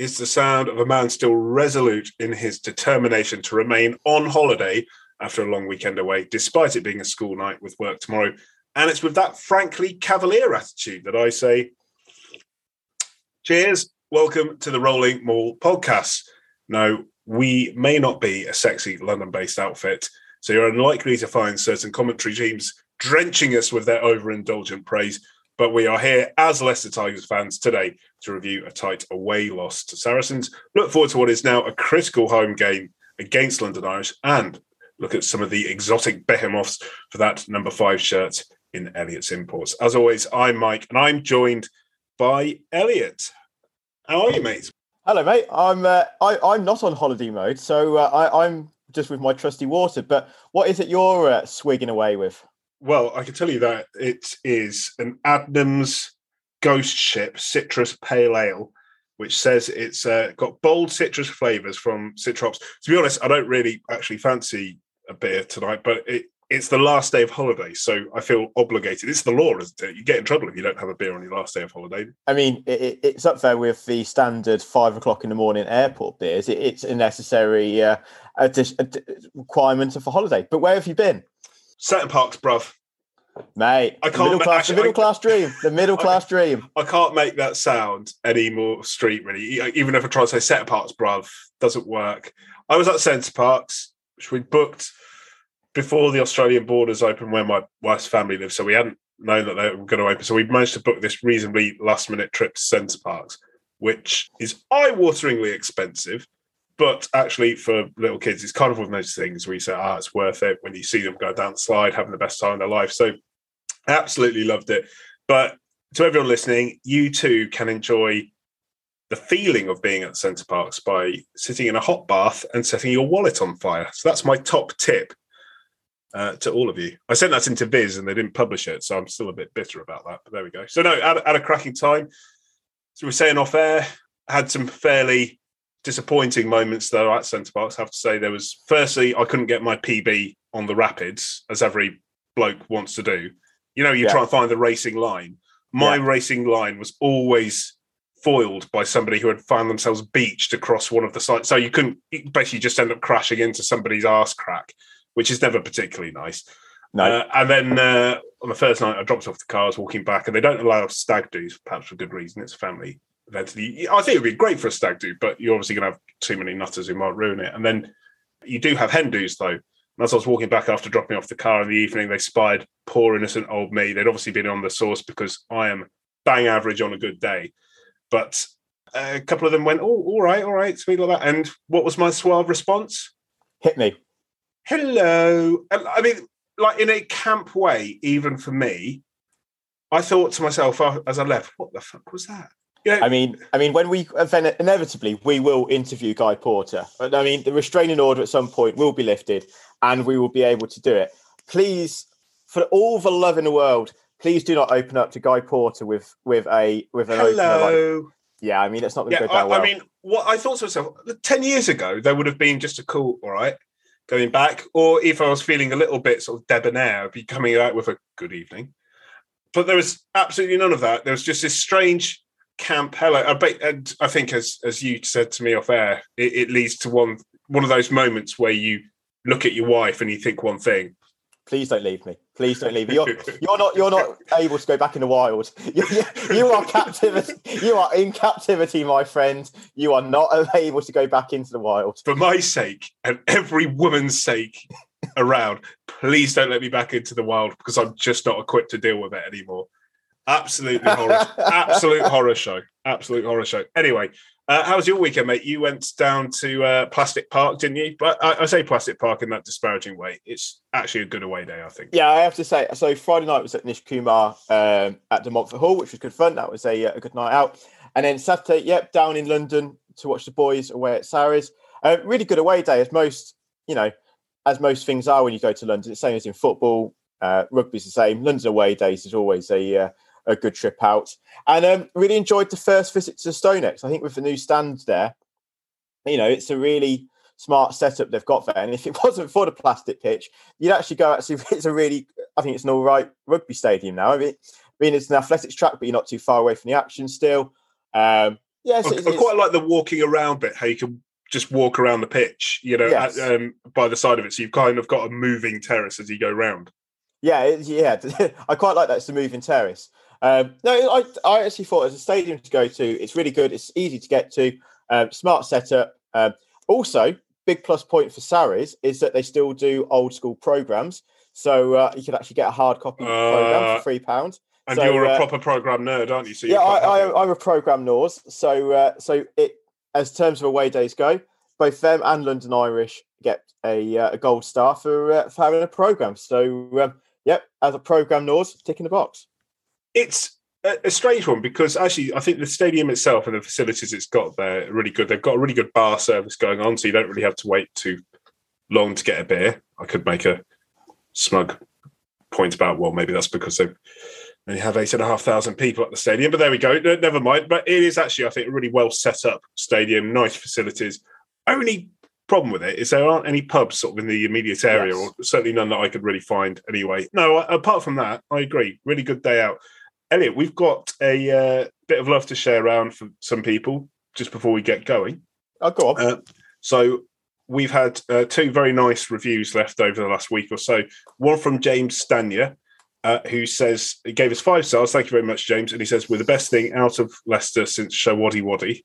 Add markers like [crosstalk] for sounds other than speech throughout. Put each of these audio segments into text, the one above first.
is the sound of a man still resolute in his determination to remain on holiday after a long weekend away, despite it being a school night with work tomorrow. And it's with that frankly cavalier attitude that I say, Cheers. Welcome to the Rolling Maul podcast. Now, we may not be a sexy London based outfit, so you're unlikely to find certain commentary teams drenching us with their overindulgent praise. But we are here as Leicester Tigers fans today to review a tight away loss to Saracens. Look forward to what is now a critical home game against London Irish and look at some of the exotic behemoths for that number five shirt in Elliot's Imports. As always, I'm Mike and I'm joined by Elliot. How are you, mate? Hello, mate. I'm uh, I, I'm not on holiday mode, so uh, I, I'm just with my trusty water. But what is it you're uh, swigging away with? Well, I can tell you that it is an Adnams Ghost Ship Citrus Pale Ale, which says it's uh, got bold citrus flavors from Citra hops. To be honest, I don't really actually fancy a beer tonight, but it, it's the last day of holiday, so I feel obligated. It's the law, isn't it? You get in trouble if you don't have a beer on your last day of holiday. I mean, it, it's up there with the standard five o'clock in the morning airport beers. It, it's a necessary uh, requirement of a holiday. But where have you been? Seton Parks, bruv. Mate, I can't. Middle class, actually, the middle class dream. The middle class dream. I can't make that sound any more street, really. Even if I try to say Seton Parks, bruv, doesn't work. I was at Center Parcs, which we booked before the Australian borders opened, where my wife's family lives. So we hadn't known that they were going to open. So we managed to book this reasonably last minute trip to Center Parcs, which is eye wateringly expensive. But actually, for little kids, it's kind of one of those things where you say, ah, it's worth it when you see them go down the slide, having the best time of their life. So, absolutely loved it. But to everyone listening, you too can enjoy the feeling of being at Center Parcs by sitting in a hot bath and setting your wallet on fire. So, that's my top tip uh, to all of you. I sent that into Viz and they didn't publish it, so I'm still a bit bitter about that. But there we go. So, no, had a cracking time. So, we're saying off air, had some fairly disappointing moments though at centre Parcs. I have to say there was firstly I couldn't get my PB on the rapids as every bloke wants to do. You know, you yeah. try and find the racing line. My yeah. racing line was always foiled by somebody who had found themselves beached across one of the sites. So you couldn't you basically just end up crashing into somebody's ass crack, which is never particularly nice. No. Uh, and then uh, on the first night, I dropped off the cars walking back, and they don't allow stag do's, perhaps for good reason. It's a family eventually. I think it would be great for a stag do, but you're obviously going to have too many nutters who might ruin it. And then you do have hen do's though. And as I was walking back after dropping off the car in the evening, they spied poor innocent old me. They'd obviously been on the source because I am bang average on a good day. But a couple of them went, "Oh, all right, all right, sweet like that." And what was my suave response? Hit me. Hello. I mean, like in a camp way, even for me, I thought to myself uh, as I left, "What the fuck was that?" Yeah. I mean, I mean, when we inevitably we will interview Guy Porter. But I mean, the restraining order at some point will be lifted, and we will be able to do it. Please, for all the love in the world, please do not open up to Guy Porter with with a with an hello. Like, yeah, I mean, it's not going to yeah, go down I, well. I mean, what I thought to myself ten years ago, there would have been just a cool, all right, going back, or if I was feeling a little bit sort of debonair, I'd be coming out with a good evening. But there was absolutely none of that. There was just this strange camp hello I, bet, and I think as as you said to me off air it, it, leads to one one of those moments where you look at your wife and you think one thing. Please don't leave me. Please don't leave me. You're, [laughs] you're not you're not able to go back in the wild. You, [laughs] you, you are captivity you are in captivity my friend. You are not able to go back into the wild. For my sake and every woman's sake around please don't let me back into the wild because i'm just not equipped to deal with it anymore Absolutely horror. absolute horror show. Absolute horror show. Anyway, uh, how was your weekend, mate? You went down to uh, Plastic Park, didn't you? But I, I, say Plastic Park in that disparaging way. It's actually a good away day, I think. Yeah, I have to say. So Friday night was at Nish Kumar um, at De Montfort Hall, which was good fun. That was a, uh, a, good night out. And then Saturday, yep, down in London to watch the boys away at Sarries. Uh, really good away day, as most, you know, as most things are when you go to London. It's the same as in football. Uh, rugby's the same. London away days is always a uh, a good trip out. And um, really enjoyed the first visit to StoneX. I think with the new stand there, you know, it's a really smart setup they've got there. And if it [laughs] wasn't for the plastic pitch, you'd actually go actually [laughs] it's a really I think it's an all right rugby stadium now. I mean, I mean it's an athletics track, but you're not too far away from the action still. Um, Yes, I, it's, I it's- quite like the walking around bit. How you can just walk around the pitch, you know, Yes. at, um, by the side of it. So you've kind of got a moving terrace as you go round. Yeah, yeah, [laughs] I quite like that. It's a moving terrace. Um, no, I, I actually thought as a stadium to go to, it's really good. It's easy to get to, um, smart setup. Um, also, big plus point for Sarries is that they still do old school programs. So uh, you can actually get a hard copy program Uh, for three pounds. And So, you're a uh, proper program nerd, aren't you? So Yeah, I, I, I'm a program Nors. So uh, so it as terms of away days go, both them and London Irish get a, uh, a gold star for uh, for having a program. So um, yep, as a program Nors, tick in the box. It's a, a strange one because actually I think the stadium itself and the facilities it's got there are really good. They've got a really good bar service going on, so you don't really have to wait too long to get a beer. I could make a smug point about well, maybe that's because they only have eight and a half thousand people at the stadium, but there we go. No, Never mind. But it is actually, I think, a really well set up stadium, nice facilities. Only problem with it is there aren't any pubs sort of in the immediate area, Yes. or certainly none that I could really find anyway. No, apart from that, I agree. Really good day out. Elliot, we've got a uh, bit of love to share around for some people just before we get going. Oh, go on. Uh, so we've had uh, two very nice reviews left over the last week or so. One from James Stanya, uh, who says he gave us five stars. Thank you very much, James. And he says we're the best thing out of Leicester since Showaddywaddy,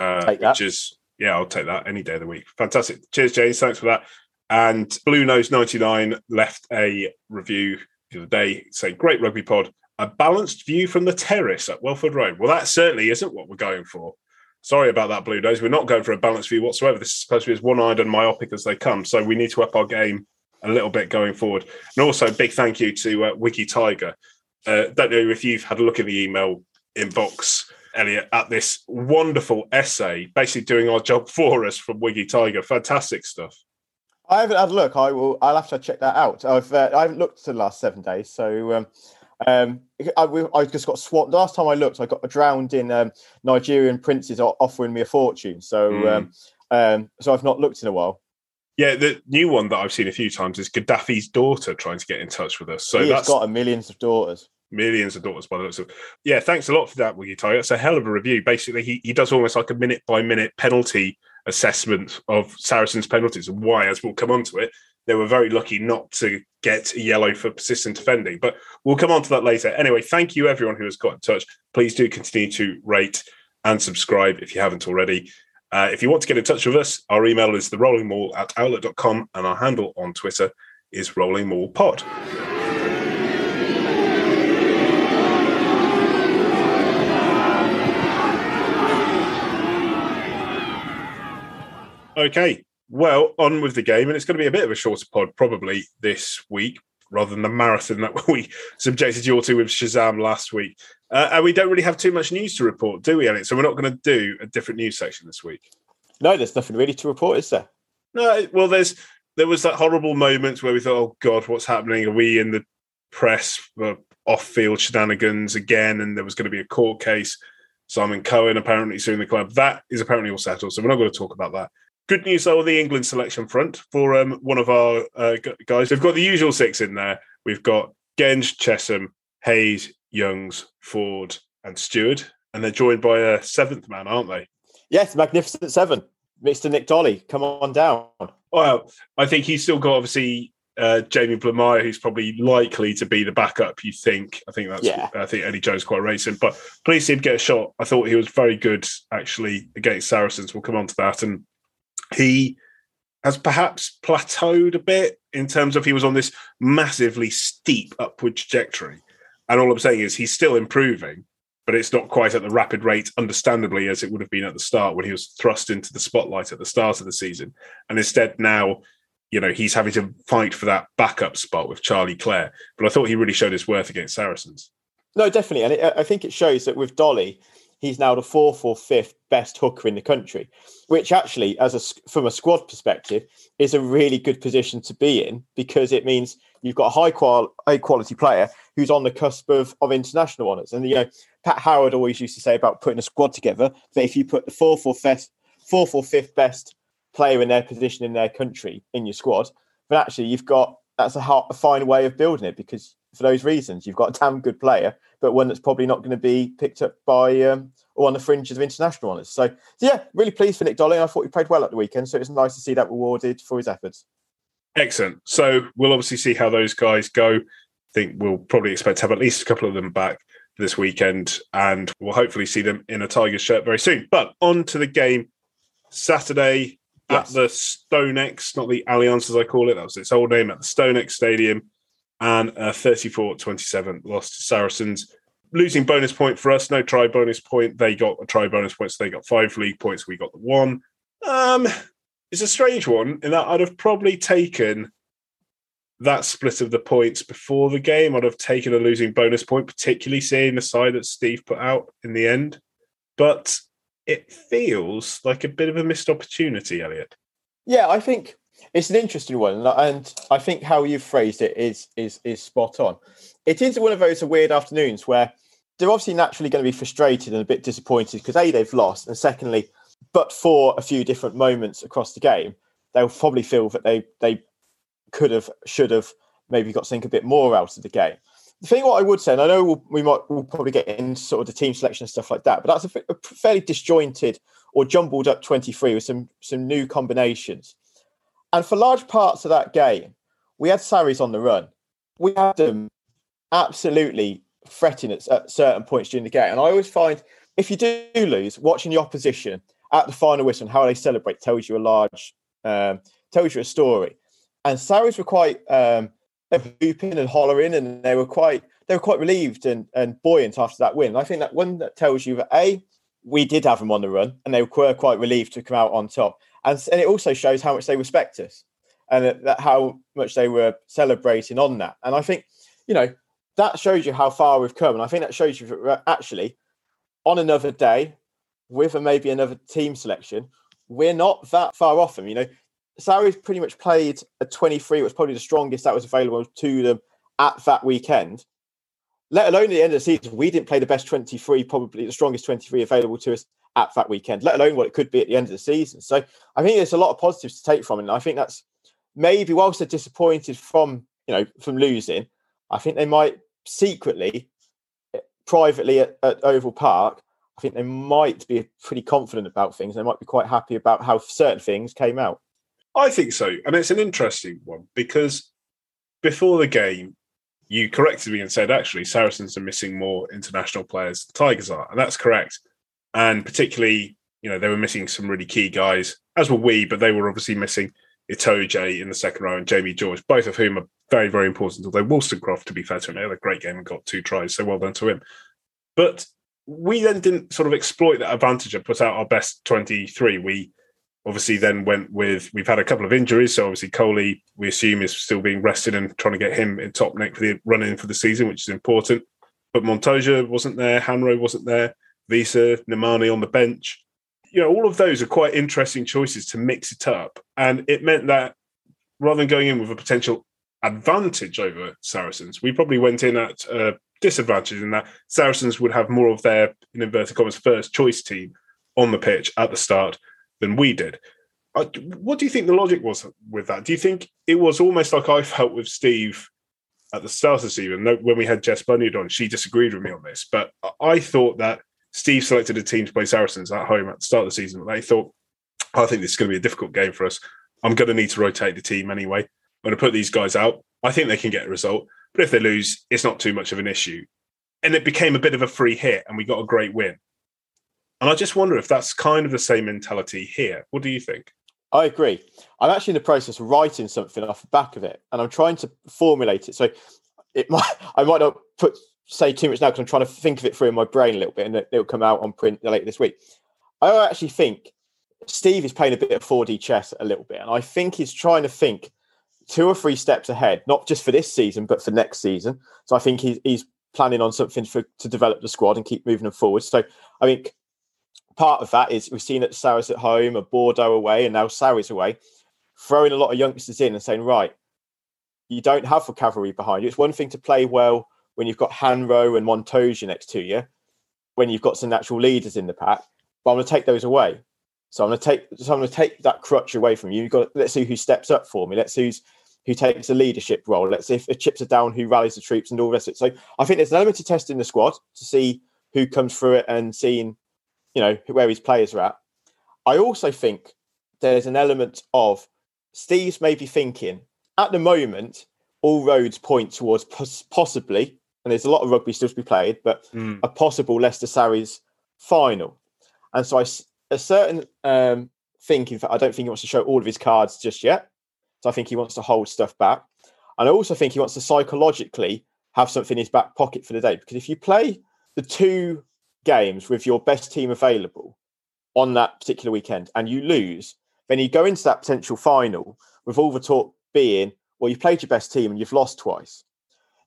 uh, Take that. which is yeah, I'll take that any day of the week. Fantastic. Cheers, James. Thanks for that. And Blue Nose ninety nine left a review the other day saying great rugby pod. A balanced view from the terrace at Welford Road. Well, that certainly isn't what we're going for. Sorry about that, Blue Nose. We're not going for a balanced view whatsoever. This is supposed to be as one eyed and myopic as they come. So we need to up our game a little bit going forward. And also, big thank you to uh, Wiki Tiger. Uh, don't know if you've had a look in the email inbox, Elliot, at this wonderful essay, basically doing our job [laughs] for us from Wiggy Tiger. Fantastic stuff. I haven't had a look. I will. I'll have to check that out. I've uh, I haven't looked for the last seven days. So um, um, I, I just got swamped. Last time I looked, I got drowned in um, Nigerian princes offering me a fortune. So Mm. um, um, so I've not looked in a while. Yeah, the new one that I've seen a few times is Gaddafi's daughter trying to get in touch with us. So he has got a millions of daughters. millions of daughters by the looks of yeah thanks a lot for that wiggy tiger it's a hell of a review basically he, he does almost like a minute by minute penalty assessment of saracens penalties and why as we'll come on to it they were very lucky not to get yellow for persistent offending but we'll come on to that later. Anyway thank you everyone who has got in touch. Please do continue to rate and subscribe if you haven't already. Uh, if you want to get in touch with us our email is the rolling maul at outlook.com and our handle on twitter is rolling maul pod Okay, well, on with the game, and it's going to be a bit of a shorter pod probably this week rather than the marathon that [laughs] we subjected you all to with Shazam last week. Uh, and we don't really have too much news to report, do we, Elliot? So we're not going to do a different news section this week. No, there's nothing really to report, is there? No, well, there's there was that horrible moment where we thought, "Oh God, what's happening? Are we in the press for off-field shenanigans again?" And there was going to be a court case. Simon Cohen apparently suing the club. That is apparently all settled, so we're not going to talk about that. Good news though on the England selection front for um, one of our uh, guys. We've got the usual six in there. We've got Genge, Chessum, Heyes, Youngs, Ford, and Stewart, and they're joined by a seventh man, aren't they? Yes, Magnificent Seven, Mr. Nic Dolly, come on down. Well, I think he's still got obviously uh, Jamie Blamire, who's probably likely to be the backup. You think? I think that's. Yeah. I think Eddie Jones quite racing, but please see him get a shot. I thought he was very good actually against Saracens. We'll come on to that, and he has perhaps plateaued a bit in terms of he was on this massively steep upward trajectory, and all I'm saying is he's still improving. But it's not quite at the rapid rate, understandably, as it would have been at the start when he was thrust into the spotlight at the start of the season. And instead, now you know, he's having to fight for that backup spot with Charlie Clare. But I thought he really showed his worth against Saracens. No, definitely, and it, I think it shows that with Dolly, he's now the fourth or fifth best hooker in the country, which actually, as a from a squad perspective, is a really good position to be in because it means you've got a high qual high quality player who's on the cusp of, of international honours. And you know, Pat Howard always used to say about putting a squad together that if you put the fourth or fifth fourth or fifth best player in their position in their country in your squad, but actually you've got that's a, ha- a fine way of building it because for those reasons you've got a damn good player, but one that's probably not going to be picked up by um, or on the fringes of international honours. So, so yeah, really pleased for Nic Dolly. I thought he played well at the weekend, so it was nice to see that rewarded for his efforts. Excellent. So we'll obviously see how those guys go. I think we'll probably expect to have at least a couple of them back this weekend, and we'll hopefully see them in a Tigers shirt very soon. But on to the game Saturday yes. at the StoneX, not the Allianz as I call it, that was its old name, at the StoneX Stadium, and a 34 27 lost to Saracens. Losing bonus point for us, no try bonus point. They got a try bonus point, so they got five league points. We got the one. Um, it's a strange one in that I'd have probably taken that split of the points before the game. I'd have taken a losing bonus point, particularly seeing the side that Steve put out in the end. But it feels like a bit of a missed opportunity, Elliot. Yeah, I think it's an interesting one, and I think how you've phrased it is is is spot on. It is one of those weird afternoons where they're obviously naturally going to be frustrated and a bit disappointed because a they've lost, and secondly, but for a few different moments across the game, they'll probably feel that they they could have, should have, maybe got something a bit more out of the game. The thing what I would say, and I know we'll, we might we'll probably get into sort of the team selection and stuff like that, but that's a, a fairly disjointed or jumbled up 23 with some some new combinations. And for large parts of that game, we had Sarries on the run. We had them absolutely fretting at, at certain points during the game. And I always find if you do lose, watching the opposition at the final whistle and how they celebrate tells you a large um, tells you a story. And Sarries were quite um, whooping and hollering, and they were quite they were quite relieved and, and buoyant after that win. And I think that one that tells you that a we did have them on the run, and they were quite relieved to come out on top. And, and it also shows how much they respect us, and that, that how much they were celebrating on that. And I think you know that shows you how far we've come, and I think that shows you actually on another day with a, maybe another team selection, we're not that far off them. You know, Sarries pretty much played a 23, which was probably the strongest that was available to them at that weekend. Let alone at the end of the season, we didn't play the best 23, probably the strongest 23 available to us at that weekend, let alone what it could be at the end of the season. So I think there's a lot of positives to take from it. And I think that's maybe whilst they're disappointed from, you know, from losing, I think they might secretly, eh, privately at, at Oval Park, I think they might be pretty confident about things. They might be quite happy about how certain things came out. I think so. And it's an interesting one because before the game, you corrected me and said, actually, Saracens are missing more international players Tigers are. And that's correct. And particularly, you know, they were missing some really key guys, as were we, but they were obviously missing Itoje in the second row and Jamie George, both of whom are very, very important. Although Woolstencroft, to be fair to him, had a great game and got two tries. So well done to him. But we then didn't sort of exploit that advantage and put out our best 23. We obviously then went with, we've had a couple of injuries. So obviously, Coley, we assume, is still being rested and trying to get him in top neck for the run in for the season, which is important. But Montoya wasn't there, Hanro wasn't there, Wiese, Nemani on the bench. You know, all of those are quite interesting choices to mix it up. And it meant that rather than going in with a potential advantage over Saracens, we probably went in at a disadvantage in that Saracens would have more of their, in inverted commas, first choice team on the pitch at the start than we did. Uh, what do you think the logic was with that? Do you think it was almost like I felt with Steve at the start of the season when we had Jess Bunyard on? She disagreed with me on this, but I thought that Steve selected a team to play Saracens at home at the start of the season. They thought, I think this is going to be a difficult game for us. I'm going to need to rotate the team anyway. I'm going to put these guys out. I think they can get a result. But if they lose, it's not too much of an issue. And it became a bit of a free hit, and we got a great win. And I just wonder if that's kind of the same mentality here. What do you think? I agree. I'm actually in the process of writing something off the back of it, and I'm trying to formulate it. So it might [laughs] I might not put say too much now because I'm trying to think of it through in my brain a little bit, and it'll come out on print later this week. I actually think Steve is playing a bit of 4D chess a little bit, and I think he's trying to think two or three steps ahead, not just for this season, but for next season. So I think he's, he's planning on something for to develop the squad and keep moving them forward. So I think part of that is we've seen it Sarries at home, a Bordeaux away, and now Sarries away, throwing a lot of youngsters in and saying, right, you don't have the cavalry behind you. It's one thing to play well when you've got Hanro and Montoya next to you, when you've got some natural leaders in the pack, but I'm going to take those away. So I'm going to take so I'm going to take that crutch away from you. You've got let's see who steps up for me. Let's see who's who takes a leadership role. Let's see if the chips are down, who rallies the troops and all the rest of it. So I think there's an element of testing the squad to see who comes through it and seeing you know, where his players are at. I also think there's an element of Steve's maybe thinking at the moment, all roads point towards possibly, and there's a lot of rugby still to be played, but Mm. a possible Leicester Sarries final. And so I a certain um, thinking, I don't think he wants to show all of his cards just yet. So I think he wants to hold stuff back. And I also think he wants to psychologically have something in his back pocket for the day. Because if you play the two games with your best team available on that particular weekend and you lose, then you go into that potential final with all the talk being, well, you've played your best team and you've lost twice.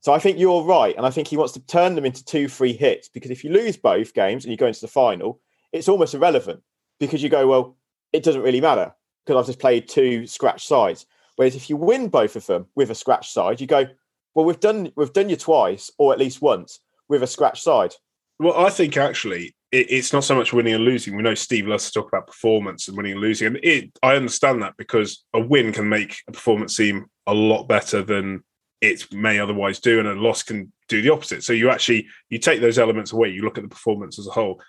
So I think you're right. And I think he wants to turn them into two, free hits because if you lose both games and you go into the final, it's almost irrelevant because you go, well, it doesn't really matter because I've just played two scratch sides. Whereas if you win both of them with a scratch side, you go, well, we've done we've done you twice or at least once with a scratch side. Well, I think actually it, it's not so much winning and losing. We know Steve loves to talk about performance and winning and losing, and it, I understand that because a win can make a performance seem a lot better than it may otherwise do, and a loss can do the opposite. So you actually you take those elements away, you look at the performance as a whole,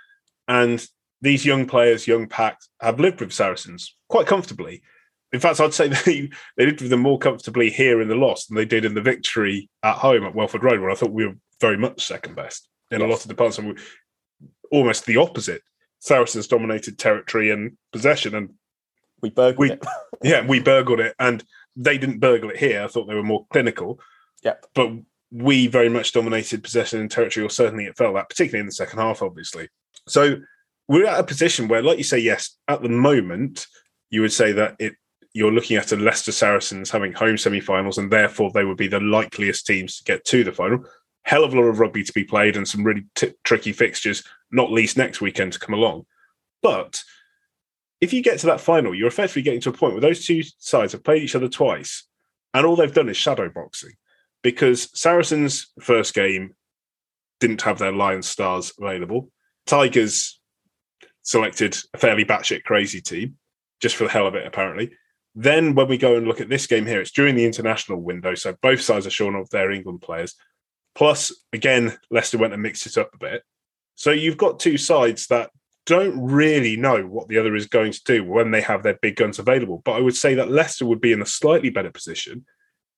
and these young players, young pack, have lived with Saracens quite comfortably. In fact, I'd say [laughs] they, they lived with them more comfortably here in the loss than they did in the victory at home at Welford Road, where I thought we were very much second best in a lot of departments. And we- Almost the opposite. Saracens dominated territory and possession, and We burgled We- it. [laughs] yeah, we burgled it. And they didn't burgle it here. I thought they were more clinical, Yep. but we very much dominated possession and territory, or certainly it felt that, particularly in the second half, obviously. So we're at a position where, like you say, yes, at the moment, you would say that it you're looking at a Leicester Saracens having home semi-finals, and therefore they would be the likeliest teams to get to the final. Hell of a lot of rugby to be played, and some really t- tricky fixtures, not least next weekend to come along. But if you get to that final, you're effectively getting to a point where those two sides have played each other twice, and all they've done is shadow boxing because Saracens' first game didn't have their Lion Stars available. Tigers selected a fairly batshit crazy team just for the hell of it, apparently. Then when we go and look at this game here, it's during the international window, so both sides are shorn of their England players. Plus, again, Leicester went and mixed it up a bit. So you've got two sides that don't really know what the other is going to do when they have their big guns available. But I would say that Leicester would be in a slightly better position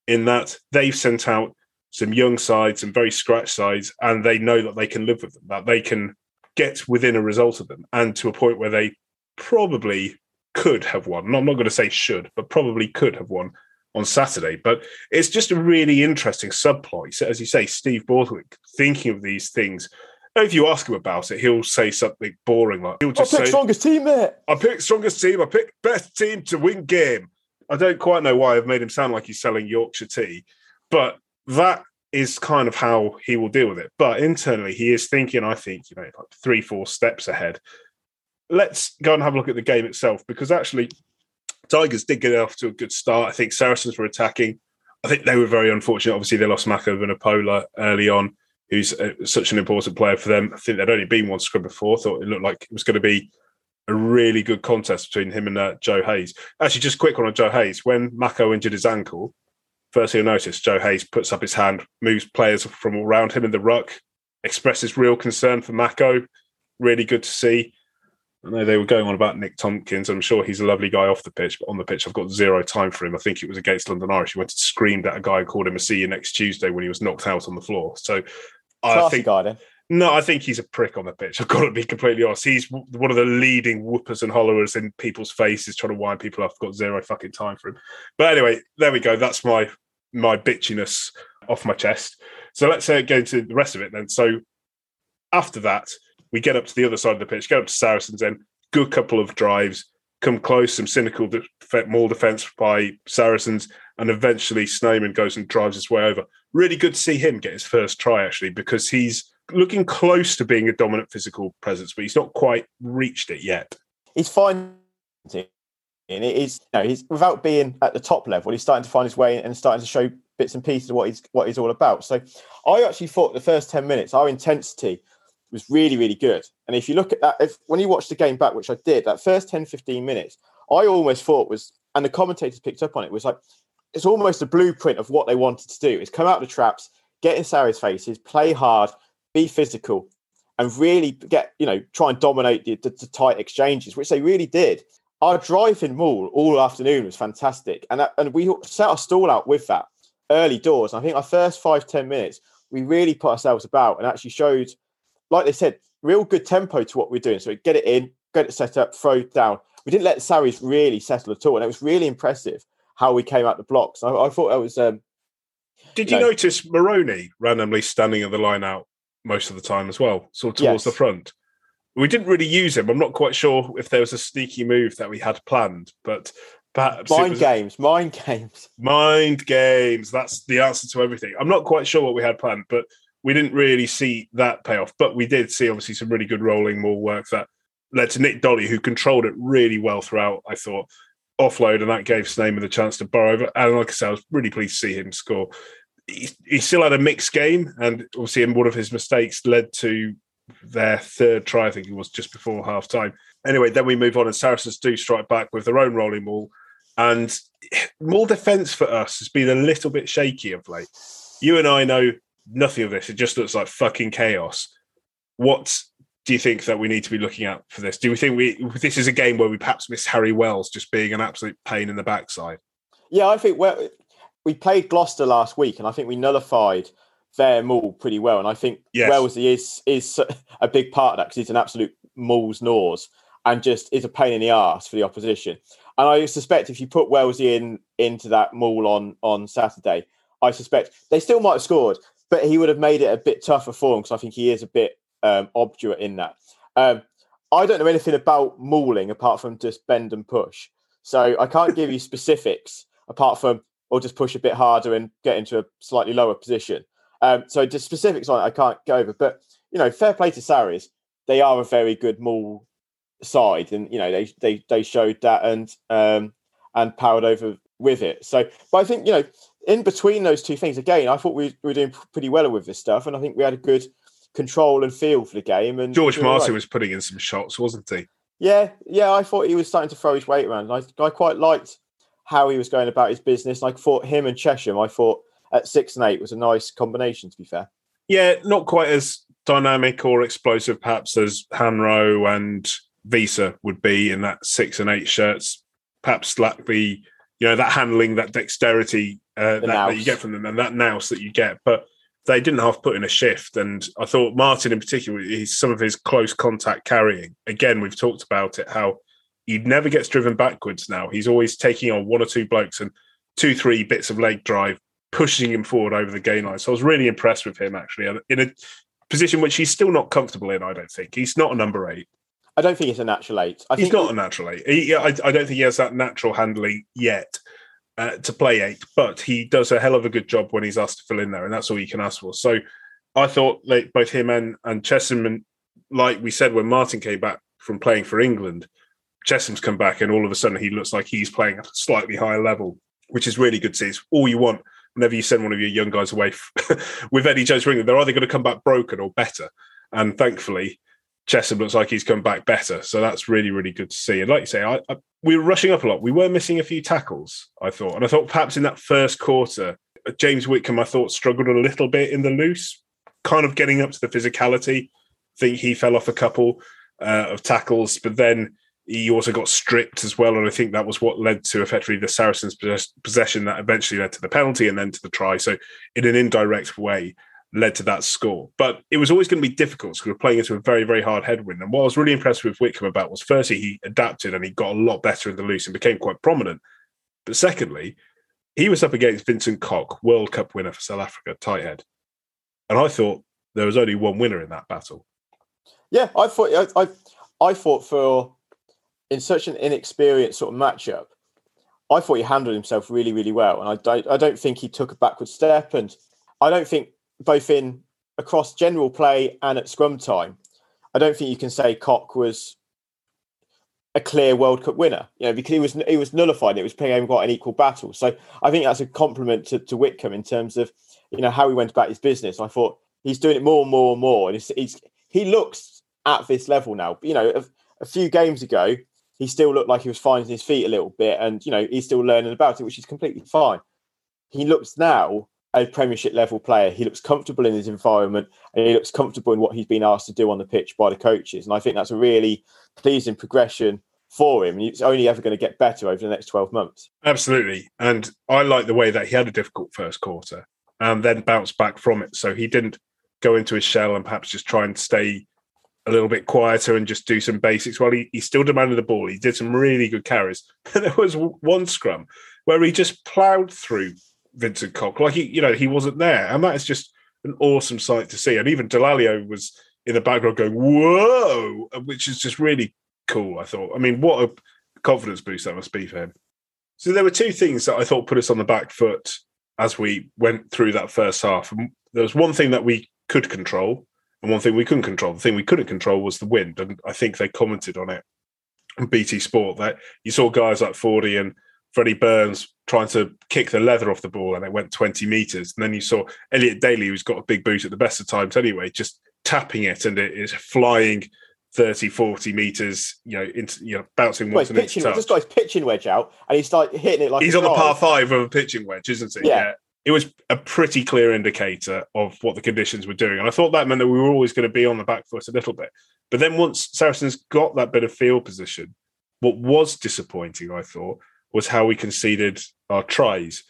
in that they've sent out some young sides, some very scratch sides, and they know that they can live with them, that they can get within a result of them, and to a point where they probably could have won. I'm not going to say should, but probably could have won on Saturday. But it's just a really interesting subplot. So, As you say, Steve Borthwick thinking of these things. If you ask him about it, he'll say something boring like he'll I just picked say, strongest team, mate. I picked strongest team. I picked best team to win game. I don't quite know why I've made him sound like he's selling Yorkshire tea, but that is kind of how he will deal with it. But internally, he is thinking, I think, you know, like three, four steps ahead. Let's go and have a look at the game itself because actually, Tigers did get off to a good start. I think Saracens were attacking. I think they were very unfortunate. Obviously, they lost Mako Vunipola early on, who's uh, such an important player for them. I think there'd only been one scrum before. Thought it looked like it was going to be a really good contest between him and uh, Joe Heyes. Actually, just quick one on Joe Heyes. When Mako injured his ankle, first you'll notice Joe Heyes puts up his hand, moves players from around him in the ruck, expresses real concern for Mako. Really good to see. I know they were going on about Nick Tompkins. I'm sure he's a lovely guy off the pitch, but on the pitch, I've got zero time for him. I think it was against London Irish. He went and screamed at a guy and called him a see you next Tuesday when he was knocked out on the floor. So I think guy no, I think he's a prick on the pitch. I've got to be completely honest. He's one of the leading whoopers and hollowers in people's faces, trying to wind people up. I've got zero fucking time for him. But anyway, there we go. That's my my bitchiness off my chest. So let's uh, go into the rest of it then. So after that, we get up to the other side of the pitch, get up to Saracens then. Good couple of drives, come close, some cynical def- maul defence by Saracens, and eventually Snowman goes and drives his way over. Really good to see him get his first try, actually, because he's looking close to being a dominant physical presence, but he's not quite reached it yet. He's finding it is, you know, he's without being at the top level, he's starting to find his way and starting to show bits and pieces of what he's what he's all about. So I actually thought the first 10 minutes, our intensity was really, really good. And if you look at that, if when you watch the game back, which I did, that first 10, 15 minutes, I almost thought was, and the commentators picked up on it, was like it's almost a blueprint of what they wanted to do is come out of the traps, get in Sarri's faces, play hard, be physical. and really get you know try and dominate the, the, the tight exchanges, which they really did. Our drive in maul all afternoon was fantastic, and that, and we set our stall out with that early doors. I think our first five ten minutes we really put ourselves about and actually showed, like they said, real good tempo to what we're doing. So get it in, get it set up, throw it down. We didn't let Sarries really settle at all, and it was really impressive how we came out the blocks. I, I thought that was. Um, Did you, know, notice Moroni randomly standing at the line out most of the time as well, sort of towards yes. the front? We didn't really use him. I'm not quite sure if there was a sneaky move that we had planned, but perhaps mind games, mind games, mind games. That's the answer to everything. I'm not quite sure what we had planned, but we didn't really see that payoff. But we did see obviously some really good rolling maul work that led to Nic Dolly, who controlled it really well throughout. I thought offload, and that gave Sneijman the chance to borrow over. And like I said, I was really pleased to see him score. He, he still had a mixed game, and obviously, in one of his mistakes led to their third try. I think it was just before half time. Anyway, then we move on, and Saracens do strike back with their own rolling maul. And [sighs] more defence for us has been a little bit shaky of late. You and I know nothing of this. It just looks like fucking chaos. What do you think that we need to be looking at for this? Do we think we this is a game where we perhaps miss Harry Wells just being an absolute pain in the backside? Yeah, I think well, we played Gloucester last week, and I think we nullified their maul pretty well. And I think yes. Wells is is [laughs] a big part of that because he's an absolute maul's nose and just is a pain in the ass for the opposition. And I suspect if you put Wellesley in into that maul on on Saturday, I suspect they still might have scored, but he would have made it a bit tougher for him because I think he is a bit um, obdurate in that. Um, I don't know anything about mauling apart from just bend and push, so I can't give you [laughs] specifics apart from or just push a bit harder and get into a slightly lower position. Um, so just specifics on it, I can't go over. But you know, fair play to Sarries. They are a very good maul side, and you know they they they showed that and um, and powered over with it. So, but I think you know in between those two things, again, I thought we were doing pretty well with this stuff, and I think we had a good control and feel for the game. And George Martin right. was putting in some shots, wasn't he? Yeah, yeah. I thought he was starting to throw his weight around. I, I quite liked how he was going about his business. I thought him and Chessum, I thought at six and eight was a nice combination. To be fair, yeah, not quite as dynamic or explosive perhaps as Hanro and Wiese would be in that six and eight shirts. Perhaps lack the you know that handling, that dexterity uh, that, that, you get from them, and that nous that you get. But they didn't have put in a shift, and I thought Martin in particular, he's some of his close contact carrying. Again, we've talked about it how he never gets driven backwards. Now he's always taking on one or two blokes and two, three bits of leg drive, pushing him forward over the gain line. So I was really impressed with him actually in a position which he's still not comfortable in. I don't think he's not a number eight. I don't think he's a natural eight. I he's not a natural eight. He, I, I, don't think he has that natural handling yet uh, to play eight, but he does a hell of a good job when he's asked to fill in there, and that's all you can ask for. So I thought like both him and and like we said when Martin came back from playing for England, Chessum's come back, and all of a sudden he looks like he's playing at a slightly higher level, which is really good to see. It's all you want whenever you send one of your young guys away [laughs] with Eddie Jones England. They're either going to come back broken or better, and thankfully Chessum looks like he's come back better. So that's really, really good to see. And like you say, I, I, we were rushing up a lot. We were missing a few tackles, I thought. And I thought perhaps in that first quarter, James Whitcombe, I thought, struggled a little bit in the loose, kind of getting up to the physicality. I think he fell off a couple uh, of tackles, but then he also got stripped as well. And I think that was what led to effectively the Saracens' possession that eventually led to the penalty and then to the try. So, in an indirect way, led to that score. But it was always going to be difficult because we were playing into a very, very hard headwind. And what I was really impressed with Whitcombe about was firstly, he adapted and he got a lot better in the loose and became quite prominent. But secondly, he was up against Vincent Koch, World Cup winner for South Africa, tight head. And I thought there was only one winner in that battle. Yeah, I thought I, I, I thought for in such an inexperienced sort of matchup, I thought he handled himself really, really well. And I don't I don't think he took a backward step and I don't think both in across general play and at scrum time, I don't think you can say Koch was a clear World Cup winner. You know, because he was he was nullified. It was playing quite an equal battle. So I think that's a compliment to, to Whitcombe in terms of you know how he went about his business. I thought he's doing it more and more and more, and he's, he's he looks at this level now. You know, a, a, few games ago, he still looked like he was finding his feet a little bit, and you know he's still learning about it, which is completely fine. He looks now a Premiership level player. He looks comfortable in his environment and he looks comfortable in what he's been asked to do on the pitch by the coaches. And I think that's a really pleasing progression for him. It's only ever going to get better over the next 12 months. Absolutely. And I like the way that he had a difficult first quarter and then bounced back from it. So he didn't go into his shell and perhaps just try and stay a little bit quieter and just do some basics. Well, he, he still demanded the ball. He did some really good carries. [laughs] There was one scrum where he just ploughed through Vincent Koch. like he, you know, he wasn't there, and that is just an awesome sight to see. And even Dallaglio was in the background going "Whoa," uh, which is just really cool. I thought. I mean, what a confidence boost that must be for him. So there were two things that I thought put us on the back foot as we went through that first half. And there was one thing that we could control, and one thing we couldn't control. The thing we couldn't control was the wind, and I think they commented on it on BT Sport that you saw guys like Fordy and Freddie Burns trying to kick the leather off the ball, and it went 20 meters. And then you saw Elliot Daly, who's got a big boot at the best of times anyway, just tapping it, and it is flying 30, 40 meters, you know, into you know, bouncing well, pitching, This guy's pitching wedge out, and he's like hitting it like he's on the par five of a pitching wedge, isn't he? Yeah. yeah it was a pretty clear indicator of what the conditions were doing. And I thought that meant that we were always going to be on the back foot a little bit. But then once Saracens got that bit of field position, what was disappointing, I thought, was how we conceded our tries.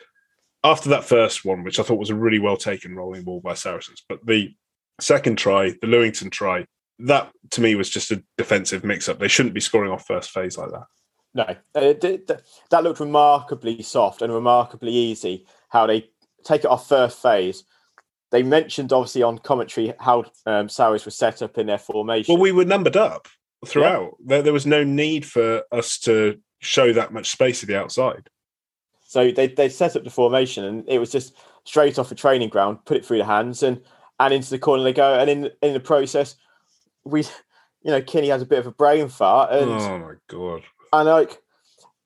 After that first one, which I thought was a really well taken rolling maul by Saracens, but the second try, the Lewington try, that to me was just a defensive mix up. They shouldn't be scoring off first phase like that. No, that looked remarkably soft and remarkably easy how they take it off first phase. They mentioned obviously on commentary how um, Sarries was set up in their formation. Well, we were numbered up throughout. Yeah. There, there was no need for us to show that much space to the outside. So they they set up the formation, and it was just straight off a training ground, put it through the hands, and and into the corner they go. And in in the process, we, you know, Kini has a bit of a brain fart, and oh my god, and like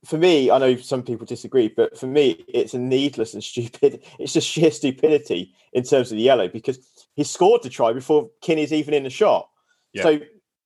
for me, I know some people disagree, but for me, it's a needless and [laughs] stupid. It's just sheer stupidity in terms of the yellow because he scored the try before Kini's even in the shot. Yeah. So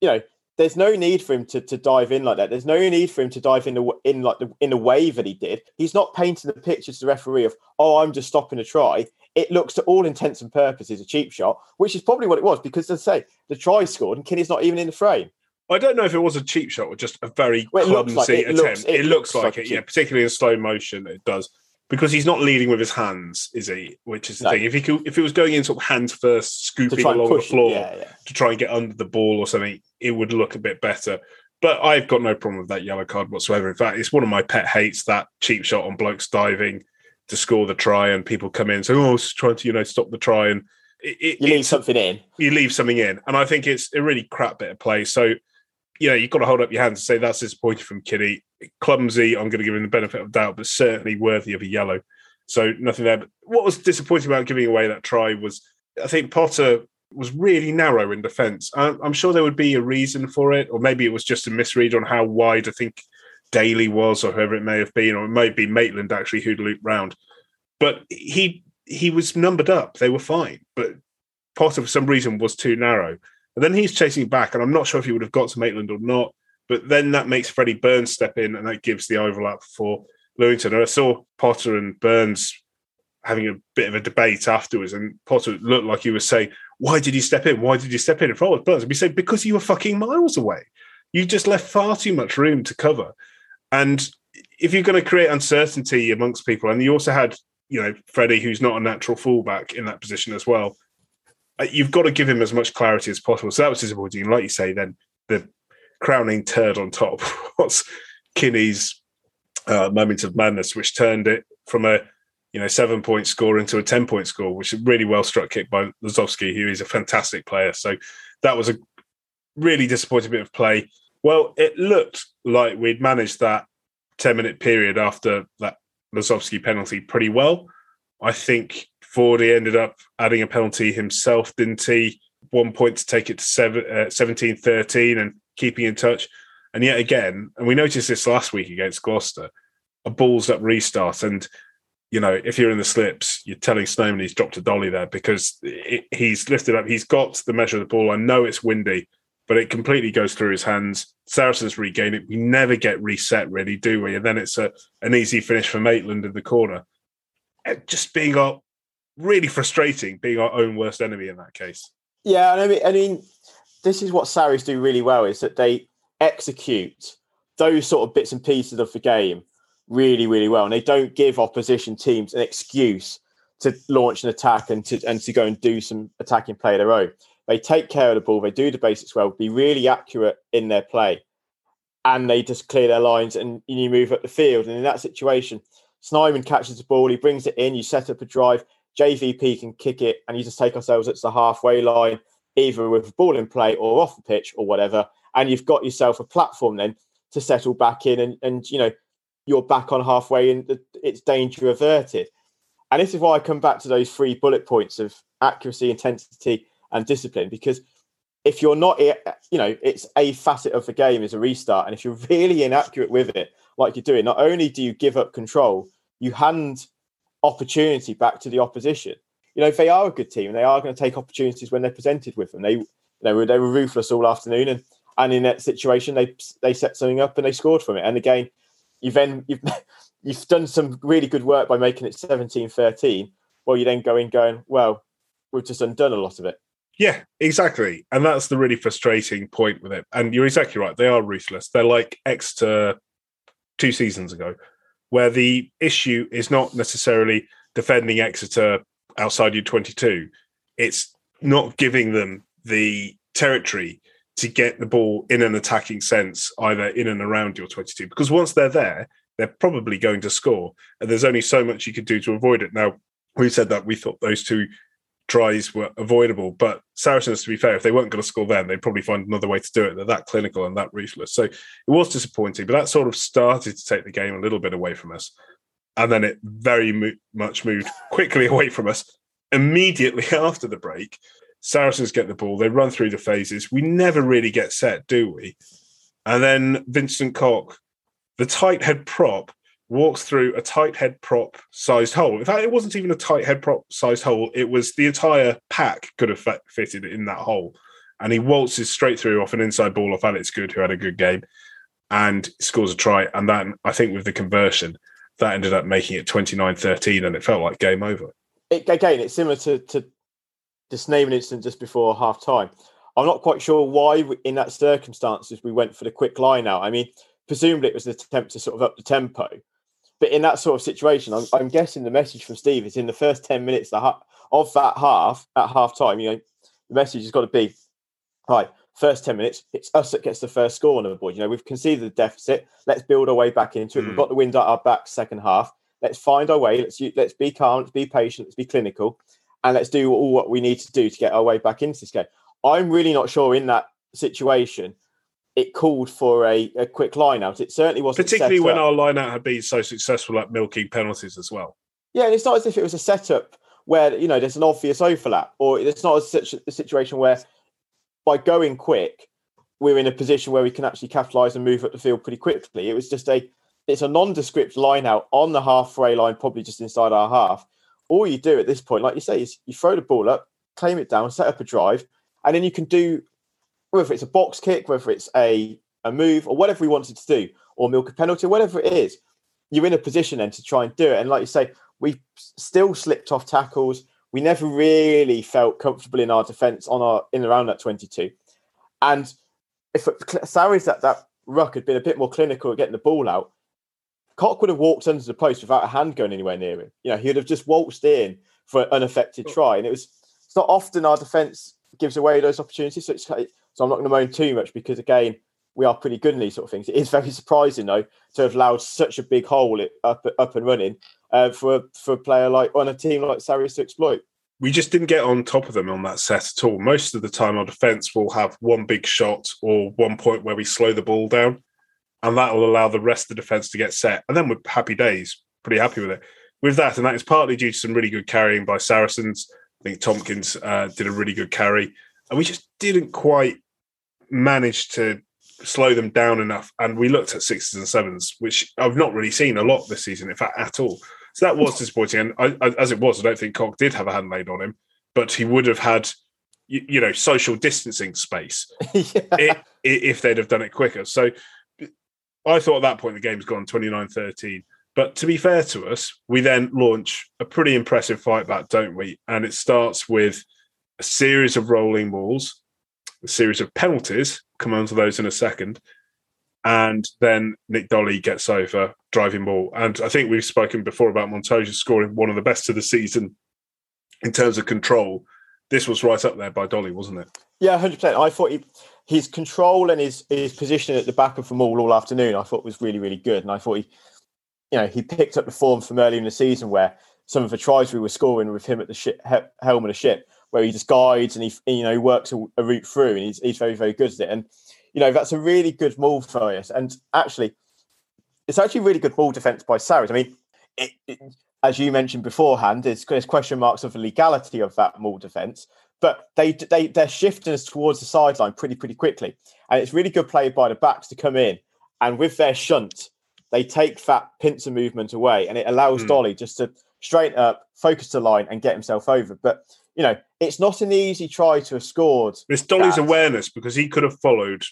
you know, there's no need for him to, to dive in like that. There's no need for him to dive in the, in like the, in the way that he did. He's not painting the picture to the referee of oh, I'm just stopping a try. It looks to all intents and purposes a cheap shot, which is probably what it was because, as I say, the try scored and Kini's not even in the frame. I don't know if it was a cheap shot or just a very well, clumsy like attempt. Looks, it, it, looks, like, like it, yeah. Particularly in slow motion, it does because he's not leading with his hands, is he? Which is the no. thing. If he could, if it was going in sort of hands first, scooping along the floor yeah, yeah. to try and get under the ball or something, it would look a bit better. But I've got no problem with that yellow card whatsoever. In fact, it's one of my pet hates that cheap shot on blokes diving to score the try, and people come in saying, "Oh, it's trying to you know stop the try," and it, it, you leave something in. You leave something in, and I think it's a really crap bit of play. So you know, you've got to hold up your hands and say that's disappointing from Kini. Clumsy, I'm going to give him the benefit of doubt, but certainly worthy of a yellow. So nothing there. But what was disappointing about giving away that try was I think Porter was really narrow in defence. I'm, sure there would be a reason for it, or maybe it was just a misread on how wide I think Daly was, or whoever it may have been, or it may be Maitland actually who'd looped round. But he he was numbered up. They were fine, but Porter for some reason was too narrow. And then he's chasing back, and I'm not sure if he would have got to Maitland or not. But then that makes Freddie Burns step in, and that gives the overlap for Lewington. And I saw Porter and Burns having a bit of a debate afterwards, and Porter looked like he was saying, "Why did he step in? Why did he step in?" And for Burns, and we say, "Because you were fucking miles away. You just left far too much room to cover." And if you're going to create uncertainty amongst people, and you also had, you know, Freddie, who's not a natural fullback in that position as well, you've got to give him as much clarity as possible. So that was disappointing. Like you say, then the crowning turd on top [laughs] was Kini's uh, moment of madness, which turned it from a you know seven point score into a ten point score, which is really well struck kick by Lozowski, who is a fantastic player. So that was a really disappointing bit of play. Well, it looked like we'd managed that ten minute period after that Lozowski penalty pretty well. I think Fordy ended up adding a penalty himself, didn't he? One point to take it to uh, 17 13 and keeping in touch. And yet again, and we noticed this last week against Gloucester, a balls up restart. And, you know, if you're in the slips, you're telling Snowman he's dropped a dolly there because it, he's lifted up. He's got the measure of the ball. I know it's windy, but it completely goes through his hands. Saracens regain it. We never get reset, really, do we? And then it's a, an easy finish for Maitland in the corner. Just being really frustrating being our own worst enemy in that case. Yeah, I mean, I mean, this is what Sarries do really well is that they execute those sort of bits and pieces of the game really, really well, and they don't give opposition teams an excuse to launch an attack and to and to go and do some attacking play of their own. They take care of the ball, they do the basics well, be really accurate in their play, and they just clear their lines and you move up the field. And in that situation, Snyman catches the ball, he brings it in, you set up a drive, JVP can kick it, and you just take ourselves at the halfway line, either with ball in play or off the pitch or whatever. And you've got yourself a platform then to settle back in, and, and you know, you're back on halfway and it's danger averted. And this is why I come back to those three bullet points of accuracy, intensity, and discipline, because if you're not, you know, it's a facet of the game is a restart. And if you're really inaccurate with it, like you're doing, not only do you give up control, you hand opportunity back to the opposition. You know, if they are a good team, they are going to take opportunities when they're presented with them. They they were they were ruthless all afternoon, and and in that situation, they they set something up and they scored from it. And again, you've then you've [laughs] you've done some really good work by making it 17-13. Well, you then go in going, well, we've just undone a lot of it. Yeah, exactly. And that's the really frustrating point with it. And you're exactly right. They are ruthless. They're like Exeter two seasons ago, where the issue is not necessarily defending Exeter outside U22. It's not giving them the territory to get the ball in an attacking sense, either in and around your 22. Because once they're there, they're probably going to score. And there's only so much you can do to avoid it. Now, we said that we thought those two tries were avoidable, but Saracens, to be fair, if they weren't going to score then, they'd probably find another way to do it. They're that clinical and that ruthless. So it was disappointing, but that sort of started to take the game a little bit away from us. And then it very mo- much moved quickly [laughs] away from us. Immediately [laughs] after the break, Saracens get the ball, they run through the phases. We never really get set, do we? And then Vincent Koch, the tight head prop, walks through a tight head prop sized hole. In fact, it wasn't even a tight head prop sized hole, it was the entire pack could have fitted in that hole. And he waltzes straight through off an inside ball off Alex Goode, who had a good game, and scores a try. And then I think with the conversion, that ended up making it 29 13, and it felt like game over. It, again, it's similar to, to this naming incident just before half time. I'm not quite sure why, in that circumstances, we went for the quick line out. I mean, presumably it was an attempt to sort of up the tempo. But in that sort of situation, I'm, I'm guessing the message from Steve is in the first 10 minutes of that half, at half time, you know, the message has got to be, right, first 10 minutes, it's us that gets the first score on the board. You know, we've conceded the deficit. Let's build our way back into it. Mm. We've got the wind at our back second half. Let's find our way. Let's let's be calm. Let's be patient. Let's be clinical, and let's do all what we need to do to get our way back into this game. I'm really not sure in that situation it called for a, a quick line out. It certainly wasn't. Particularly when our line out had been so successful at milking penalties as well. Yeah, and it's not as if it was a setup where you know there's an obvious overlap, or it's not such a situation where by going quick we're in a position where we can actually capitalise and move up the field pretty quickly. It was just a it's a nondescript line out on the halfway line, probably just inside our half. All you do at this point, like you say, is you throw the ball up, claim it down, set up a drive, and then you can do whether it's a box kick, whether it's a, a move, or whatever we wanted to do, or milk a penalty, whatever it is, you're in a position then to try and do it. And like you say, we still slipped off tackles. We never really felt comfortable in our defence on our in around that 22. And if Sarries that that ruck had been a bit more clinical at getting the ball out, Koch would have walked under the post without a hand going anywhere near him. You know, he would have just waltzed in for an unaffected try. And it was it's not often our defence gives away those opportunities. So it's so I'm not going to moan too much because again, we are pretty good in these sort of things. It is very [laughs] surprising though to have allowed such a big hole up up and running uh, for for a player like on a team like Sarries to exploit. We just didn't get on top of them on that set at all. Most of the time, our defence will have one big shot or one point where we slow the ball down, and that will allow the rest of the defence to get set. And then we're happy days, pretty happy with it. With that, and that is partly due to some really good carrying by Saracens. I think Tompkins uh, did a really good carry and we just didn't quite manage to slow them down enough. And we looked at sixes and sevens, which I've not really seen a lot this season, in fact, at all. So that was disappointing. And I, I, as it was, I don't think Koch did have a hand laid on him, but he would have had, you, you know, social distancing space [laughs] yeah. if they'd have done it quicker. So I thought at that point the game's gone 29 13. But to be fair to us, we then launch a pretty impressive fight back, don't we? And it starts with a series of rolling mauls, a series of penalties. Come on to those in a second. And then Nic Dolly gets over driving maul. And I think we've spoken before about Montoya scoring one of the best of the season in terms of control. This was right up there by Dolly, wasn't it? Yeah, hundred percent. I thought he, his control and his his position at the back of the maul all afternoon, I thought was really really good. And I thought he, you know, he picked up the form from earlier in the season where some of the tries we were scoring with him at the helm of the ship, where he just guides and he you know works a, a route through, and he's he's very very good at it. And you know that's a really good move for us. And actually, it's actually really good maul defense by Sarries. I mean, it, it, as you mentioned beforehand, there's, there's question marks of the legality of that maul defense, but they they they're shifting us towards the sideline pretty pretty quickly, and it's really good play by the backs to come in, and with their shunt, they take that pincer movement away, and it allows mm. Dolly just to straighten up, focus the line, and get himself over. But you know, it's not an easy try to have scored. It's Dolly's that. awareness because he could have followed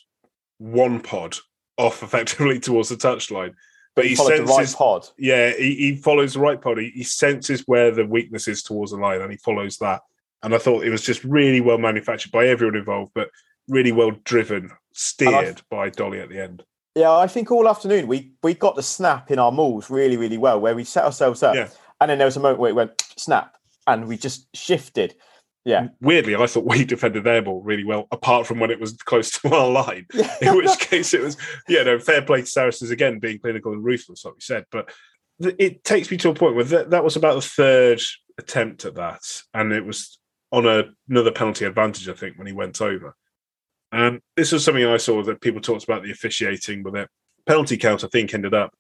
one pod off effectively [laughs] towards the touchline. But he, he senses the right pod. Yeah, he, he follows the right pod. He, he, senses where the weakness is towards the line, and he follows that. And I thought it was just really well manufactured by everyone involved, but really well driven, steered by Dolly at the end. Yeah, I think all afternoon we we got the snap in our mauls really, really well, where we set ourselves up, yeah. and then there was a moment where it went snap, and we just shifted. Yeah. Weirdly, I thought [laughs] we defended their ball really well, apart from when it was close to [laughs] our line. In which case, it was, yeah, no, fair play to Saracens again, being clinical and ruthless, like we said. But it takes me to a point where that, that was about the third attempt at that. And it was on a, another penalty advantage, I think, when he went over. And this was something I saw that people talked about the officiating but it. Penalty count, I think, ended up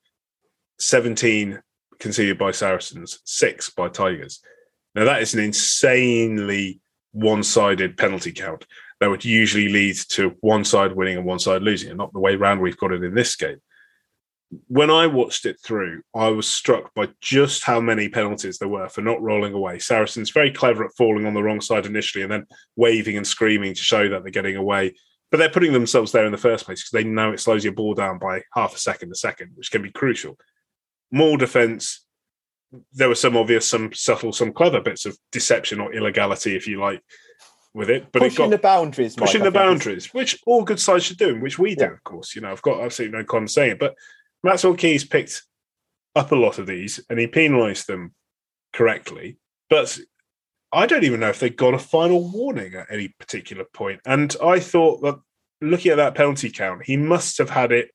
17 conceded by Saracens, six by Tigers. Now, that is an insanely one sided penalty count that would usually lead to one side winning and one side losing, and not the way round we've got it in this game. When I watched it through, I was struck by just how many penalties there were for not rolling away. Saracens very clever at falling on the wrong side initially and then waving and screaming to show that they're getting away. But they're putting themselves there in the first place because they know it slows your ball down by half a second a second, which can be crucial. More defense, there were some obvious, some subtle, some clever bits of deception or illegality, if you like, with it. But pushing it got, the boundaries, pushing Mike, the boundaries, which all good sides should do, and which we do, yeah. of course. You know, I've got absolutely no con saying it, but Maxwell Keys picked up a lot of these and he penalised them correctly. But I don't even know if they got a final warning at any particular point. And I thought that looking at that penalty count, he must have had it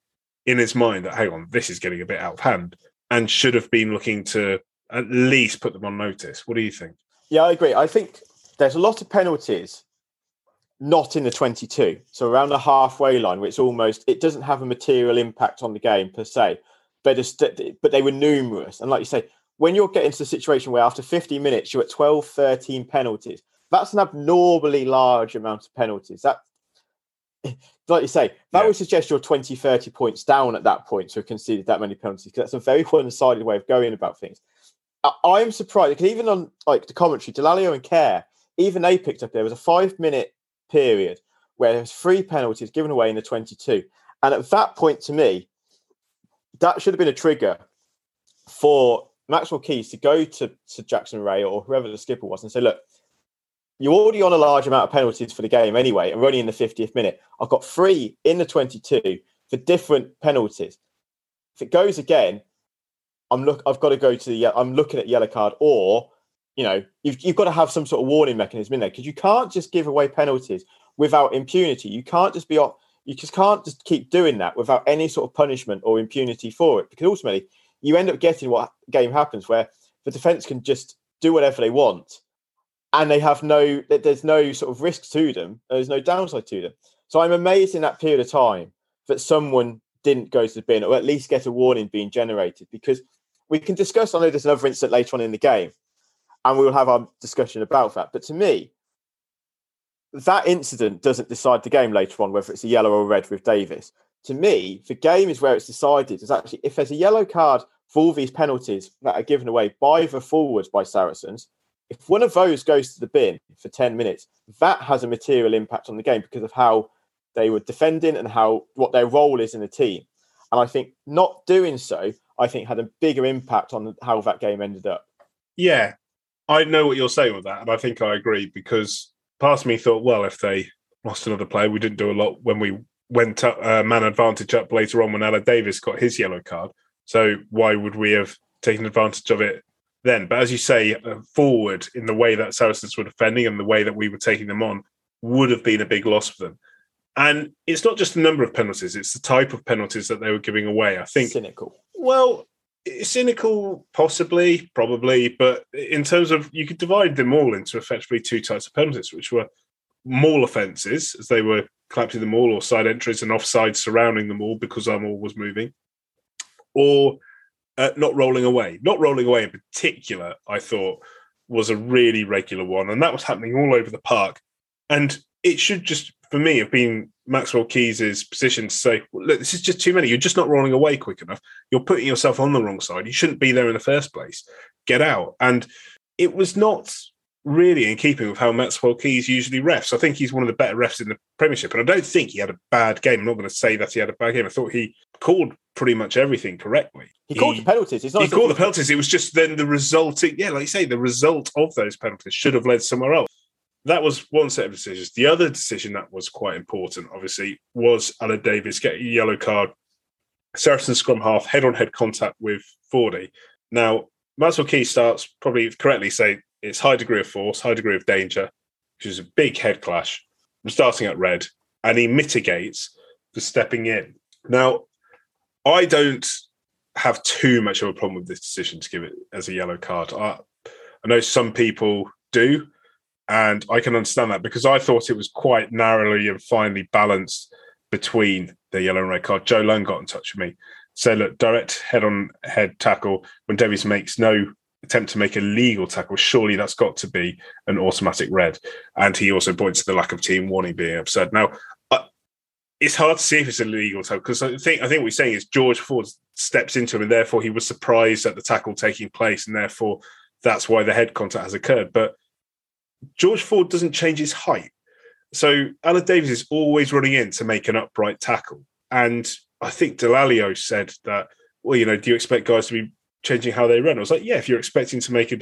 in his mind that hang on, this is getting a bit out of hand and should have been looking to at least put them on notice. What do you think? Yeah, I agree. I think there's a lot of penalties not in the 22. So around the halfway line, where it's almost, it doesn't have a material impact on the game per se, but, but they were numerous. And like you say, when you're getting to the situation where after 50 minutes you're at 12, 13 penalties, that's an abnormally large amount of penalties. That [laughs] like you say, that yeah. would suggest you're 20, 30 points down at that point to have conceded that many penalties because that's a very one-sided way of going about things. I, am surprised because even on like the commentary, Dallaglio and Kerr, even they picked up there was a five-minute period where there was three penalties given away in the 22, and at that point, to me, that should have been a trigger for Maxwell Keys to go to, to Jackson Wray or whoever the skipper was and say, look, you're already on a large amount of penalties for the game anyway, and we're only in the 50th minute. I've got three in the 22 for different penalties. If it goes again, I'm look. I've got to go to the. I'm looking at yellow card, or you know, you've you've got to have some sort of warning mechanism in there because you can't just give away penalties without impunity. You can't just be. You just can't just keep doing that without any sort of punishment or impunity for it, because ultimately you end up getting what game happens where the defense can just do whatever they want and they have no there's no sort of risk to them there's no downside to them. So i'm amazed in that period of time that someone didn't go to the bin or at least get a warning being generated because we can discuss i know there's another incident later on in the game and we will have our discussion about that but to me that incident doesn't decide the game later on whether it's a yellow or red with davies. To me the game is where it's decided is actually if there's a yellow card for all these penalties that are given away by the forwards by saracens if one of those goes to the bin for 10 minutes, that has a material impact on the game because of how they were defending and how what their role is in the team. And I think not doing so, I think had a bigger impact on how that game ended up. Yeah, I know what you're saying with that, and I think I agree because part of me thought, well, if they lost another player, we didn't do a lot when we went up uh, man advantage up later on when Aled Davies got his yellow card. So why would we have taken advantage of it then? But as you say, uh, forward in the way that Saracens were defending and the way that we were taking them on would have been a big loss for them. And it's not just the number of penalties; it's the type of penalties that they were giving away. I think cynical. Well, cynical, possibly, probably, but in terms of you could divide them all into effectively two types of penalties, which were maul offences, as they were collapsing the maul, or side entries and offside surrounding the maul because our maul was moving, or uh, not rolling away. Not rolling away in particular, I thought was a really regular one, and that was happening all over the park. And it should just, for me, have been Maxwell Keys's position to say, look, this is just too many. You're just not rolling away quick enough. You're putting yourself on the wrong side. You shouldn't be there in the first place. Get out. And it was not really in keeping with how Maxwell Keys usually refs. I think he's one of the better refs in the Premiership, and I don't think he had a bad game. I'm not going to say that he had a bad game. I thought he called pretty much everything correctly. He, he called the penalties. he called the penalties. It was just then the resulting, yeah, like you say, the result of those penalties should have led somewhere else. That was one set of decisions. The other decision that was quite important, obviously, was Aled Davies getting a yellow card. Saracen scrum half, head on head contact with Fordy. Now, Maxwell Key starts probably correctly say it's high degree of force, high degree of danger, which is a big head clash. I'm starting at red, and he mitigates for stepping in. Now, I don't have too much of a problem with this decision to give it as a yellow card. I, I know some people do, and I can understand that because I thought it was quite narrowly and finely balanced between the yellow and red card. Joe Lund got in touch with me, said, look, direct head on head tackle when Davies makes no attempt to make a legal tackle, surely that's got to be an automatic red. And he also points to the lack of team warning being absurd. Now, it's hard to see if it's a legal tackle because I think I think what he's saying is George Ford steps into him and therefore he was surprised at the tackle taking place and therefore that's why the head contact has occurred. But George Ford doesn't change his height. So Aled Davies is always running in to make an upright tackle. And I think Dallaglio said that, well, you know, do you expect guys to be changing how they run. I was like, yeah, if you're expecting to make a,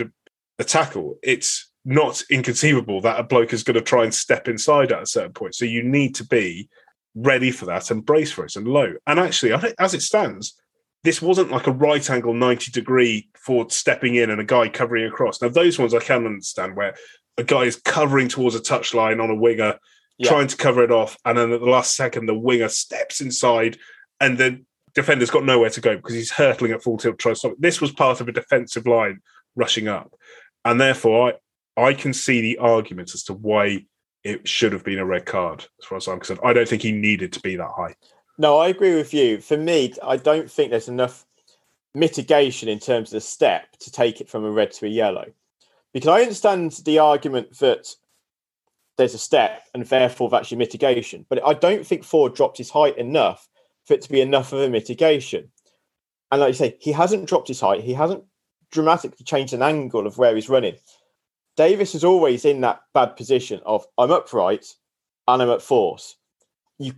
a tackle, it's not inconceivable that a bloke is going to try and step inside at a certain point. So you need to be ready for that and brace for it and low. And actually, as it stands, this wasn't like a right angle 90 degree for stepping in and a guy covering across. Now, those ones I can understand where a guy is covering towards a touchline on a winger, yeah. trying to cover it off. And then at the last second, the winger steps inside and then defender's got nowhere to go because he's hurtling at full tilt trying to stop it. This was part of a defensive line rushing up. And therefore, I, I can see the argument as to why it should have been a red card, as far as I'm concerned. I don't think he needed to be that high. No, I agree with you. For me, I don't think there's enough mitigation in terms of the step to take it from a red to a yellow. Because I understand the argument that there's a step and therefore that's your mitigation. But I don't think Ford dropped his height enough for it to be enough of a mitigation. And like you say, he hasn't dropped his height. He hasn't dramatically changed an angle of where he's running. Davies is always in that bad position of I'm upright and I'm at force. You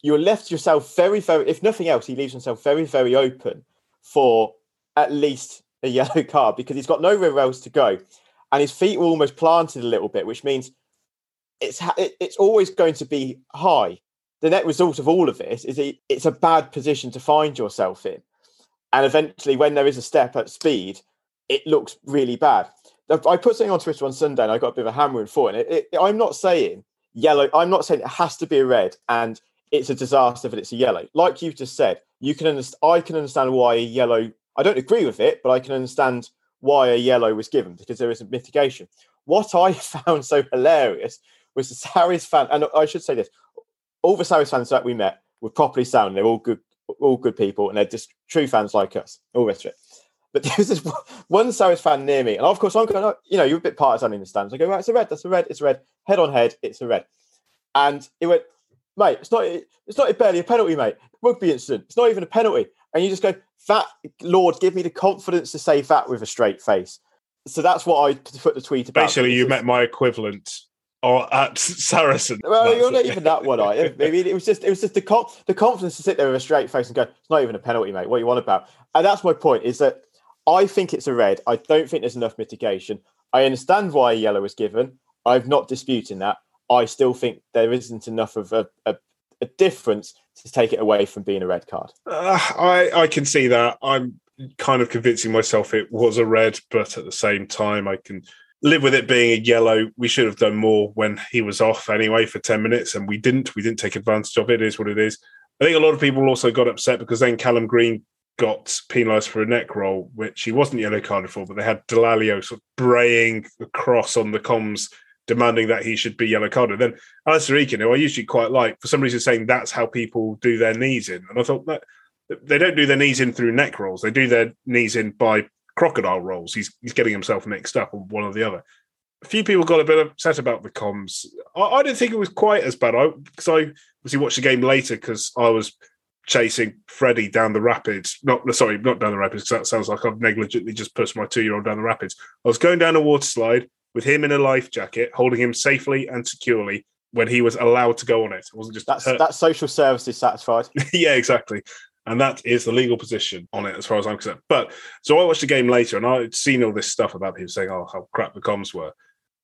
you're left yourself very, very if nothing else, he leaves himself very, very open for at least a [laughs] yellow card because he's got nowhere else to go. And his feet were almost planted a little bit, which means it's it's always going to be high the net result of all of this is it, it's a bad position to find yourself in. And eventually, when there is a step at speed, it looks really bad. I put something on Twitter on Sunday and I got a bit of a hammering for it. it, it I'm not saying yellow, I'm not saying it has to be a red and it's a disaster that it's a yellow. Like you just said, you can I can understand why a yellow, I don't agree with it, but I can understand why a yellow was given because there is a mitigation. What I [laughs] found so hilarious was the Sarries fan, and I should say this all the Sarries fans that we met were properly sound. They're all good, all good people, and they're just true fans like us. All rest of it. But [laughs] there was this one Sarries fan near me, and of course I'm going, oh, you know, you're a bit partisan in the stands. I go, right, it's a red, that's a red, it's a red, head on head, it's a red. And he went, mate, it's not, it's not barely a penalty, mate. Rugby incident, it's not even a penalty. And you just go, that Lord, give me the confidence to say that with a straight face. So that's what I put the tweet about. Basically, you met my equivalent or at Saracen. [laughs] Well, you're not even that one. I [laughs] mean, it was just it was just the the confidence to sit there with a straight face and go, "It's not even a penalty, mate. What you want about?" And that's my point. Is that I think it's a red. I don't think there's enough mitigation. I understand why a yellow was given. I'm not disputing that. I still think there isn't enough of a, a, a difference to take it away from being a red card. Uh, I I can see that. I'm kind of convincing myself it was a red, but at the same time, I can live with it being a yellow. We should have done more when he was off anyway for 10 minutes, and we didn't. We didn't take advantage of it. It is what it is. I think a lot of people also got upset because then Callum Green got penalised for a neck roll, which he wasn't yellow carded for, but they had Dallaglio sort of braying across on the comms, demanding that he should be yellow carded. Then Alastair Eykyn, who I usually quite like, for some reason saying that's how people do their knees in. And I thought that they don't do their knees in through neck rolls, they do their knees in by crocodile rolls. He's he's getting himself mixed up on one or the other. A few people got a bit upset about the comms. I, I didn't think it was quite as bad. I because I obviously watched the game later because I was chasing Freddie down the rapids. Not sorry, not down the rapids because that sounds like I've negligently just pushed my two year old down the rapids. I was going down a water slide with him in a life jacket, holding him safely and securely when he was allowed to go on it. It wasn't just that's that social service is satisfied. [laughs] yeah, exactly. And that is the legal position on it, as far as I'm concerned. But so I watched the game later, and I'd seen all this stuff about people saying, "Oh, how crap the comms were."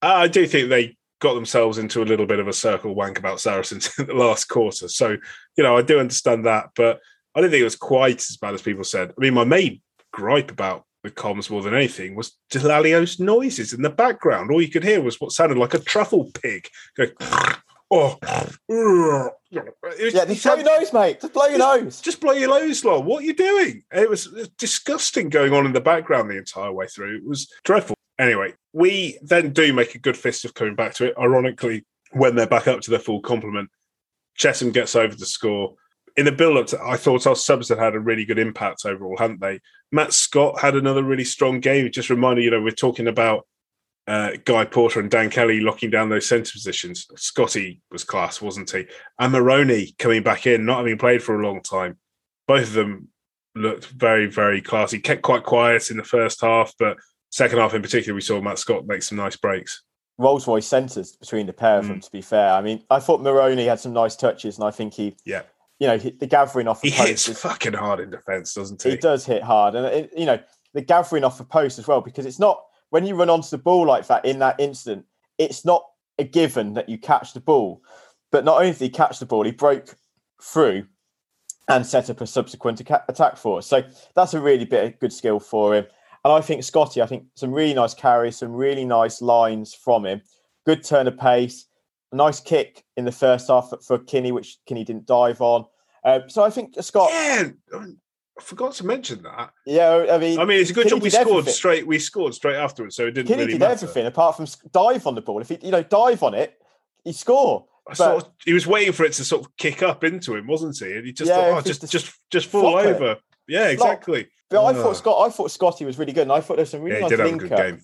I do think they got themselves into a little bit of a circle wank about Saracens [laughs] in the last quarter. So, you know, I do understand that, but I don't think it was quite as bad as people said. I mean, my main gripe about the comms more than anything was Dallaglio's noises in the background. All you could hear was what sounded like a truffle pig going, [laughs] oh, [laughs] was, yeah, just blow your nose, mate. Just blow your just, nose. Just blow your nose, Lol. What are you doing? It was disgusting going on in the background the entire way through. It was dreadful. Anyway, we then do make a good fist of coming back to it. Ironically, when they're back up to their full complement, Chessum gets over the score. In the build up, I thought our subs had had a really good impact overall, hadn't they? Matt Scott had another really strong game. Just reminded you know we're talking about uh, Guy Porter and Dan Kelly locking down those centre positions. Scotty was class, wasn't he? And Moroni coming back in, not having played for a long time. Both of them looked very, very classy. Kept quite quiet in the first half, but second half in particular, we saw Matt Scott make some nice breaks. Rolls Royce centres between the pair of mm. them, to be fair. I mean, I thought Moroni had some nice touches, and I think he, yeah, you know, the gathering off the he post hits is, fucking hard in defence, doesn't he? He does hit hard, and it, you know, the gathering off the post as well, because it's not when you run onto the ball like that in that instant, it's not a given that you catch the ball. But not only did he catch the ball, he broke through and set up a subsequent attack for us. So that's a really bit of good skill for him. And I think Scotty, I think some really nice carries, some really nice lines from him. Good turn of pace, a nice kick in the first half for Kini, which Kini didn't dive on. Um, so I think Scott. Yeah, I forgot to mention that. Yeah, I mean, I mean, it's a good job we scored everything. straight. We scored straight afterwards, so it didn't Kini really did matter. everything apart from dive on the ball. If he, you know, dive on it, he score. But, sort of, he was waiting for it to sort of kick up into him, wasn't he? And he just yeah, thought, oh, just, just, just fall over. It. Yeah, exactly. But I thought ah. Scott, I thought Scotty was really good, and I thought there's some really yeah, nice link up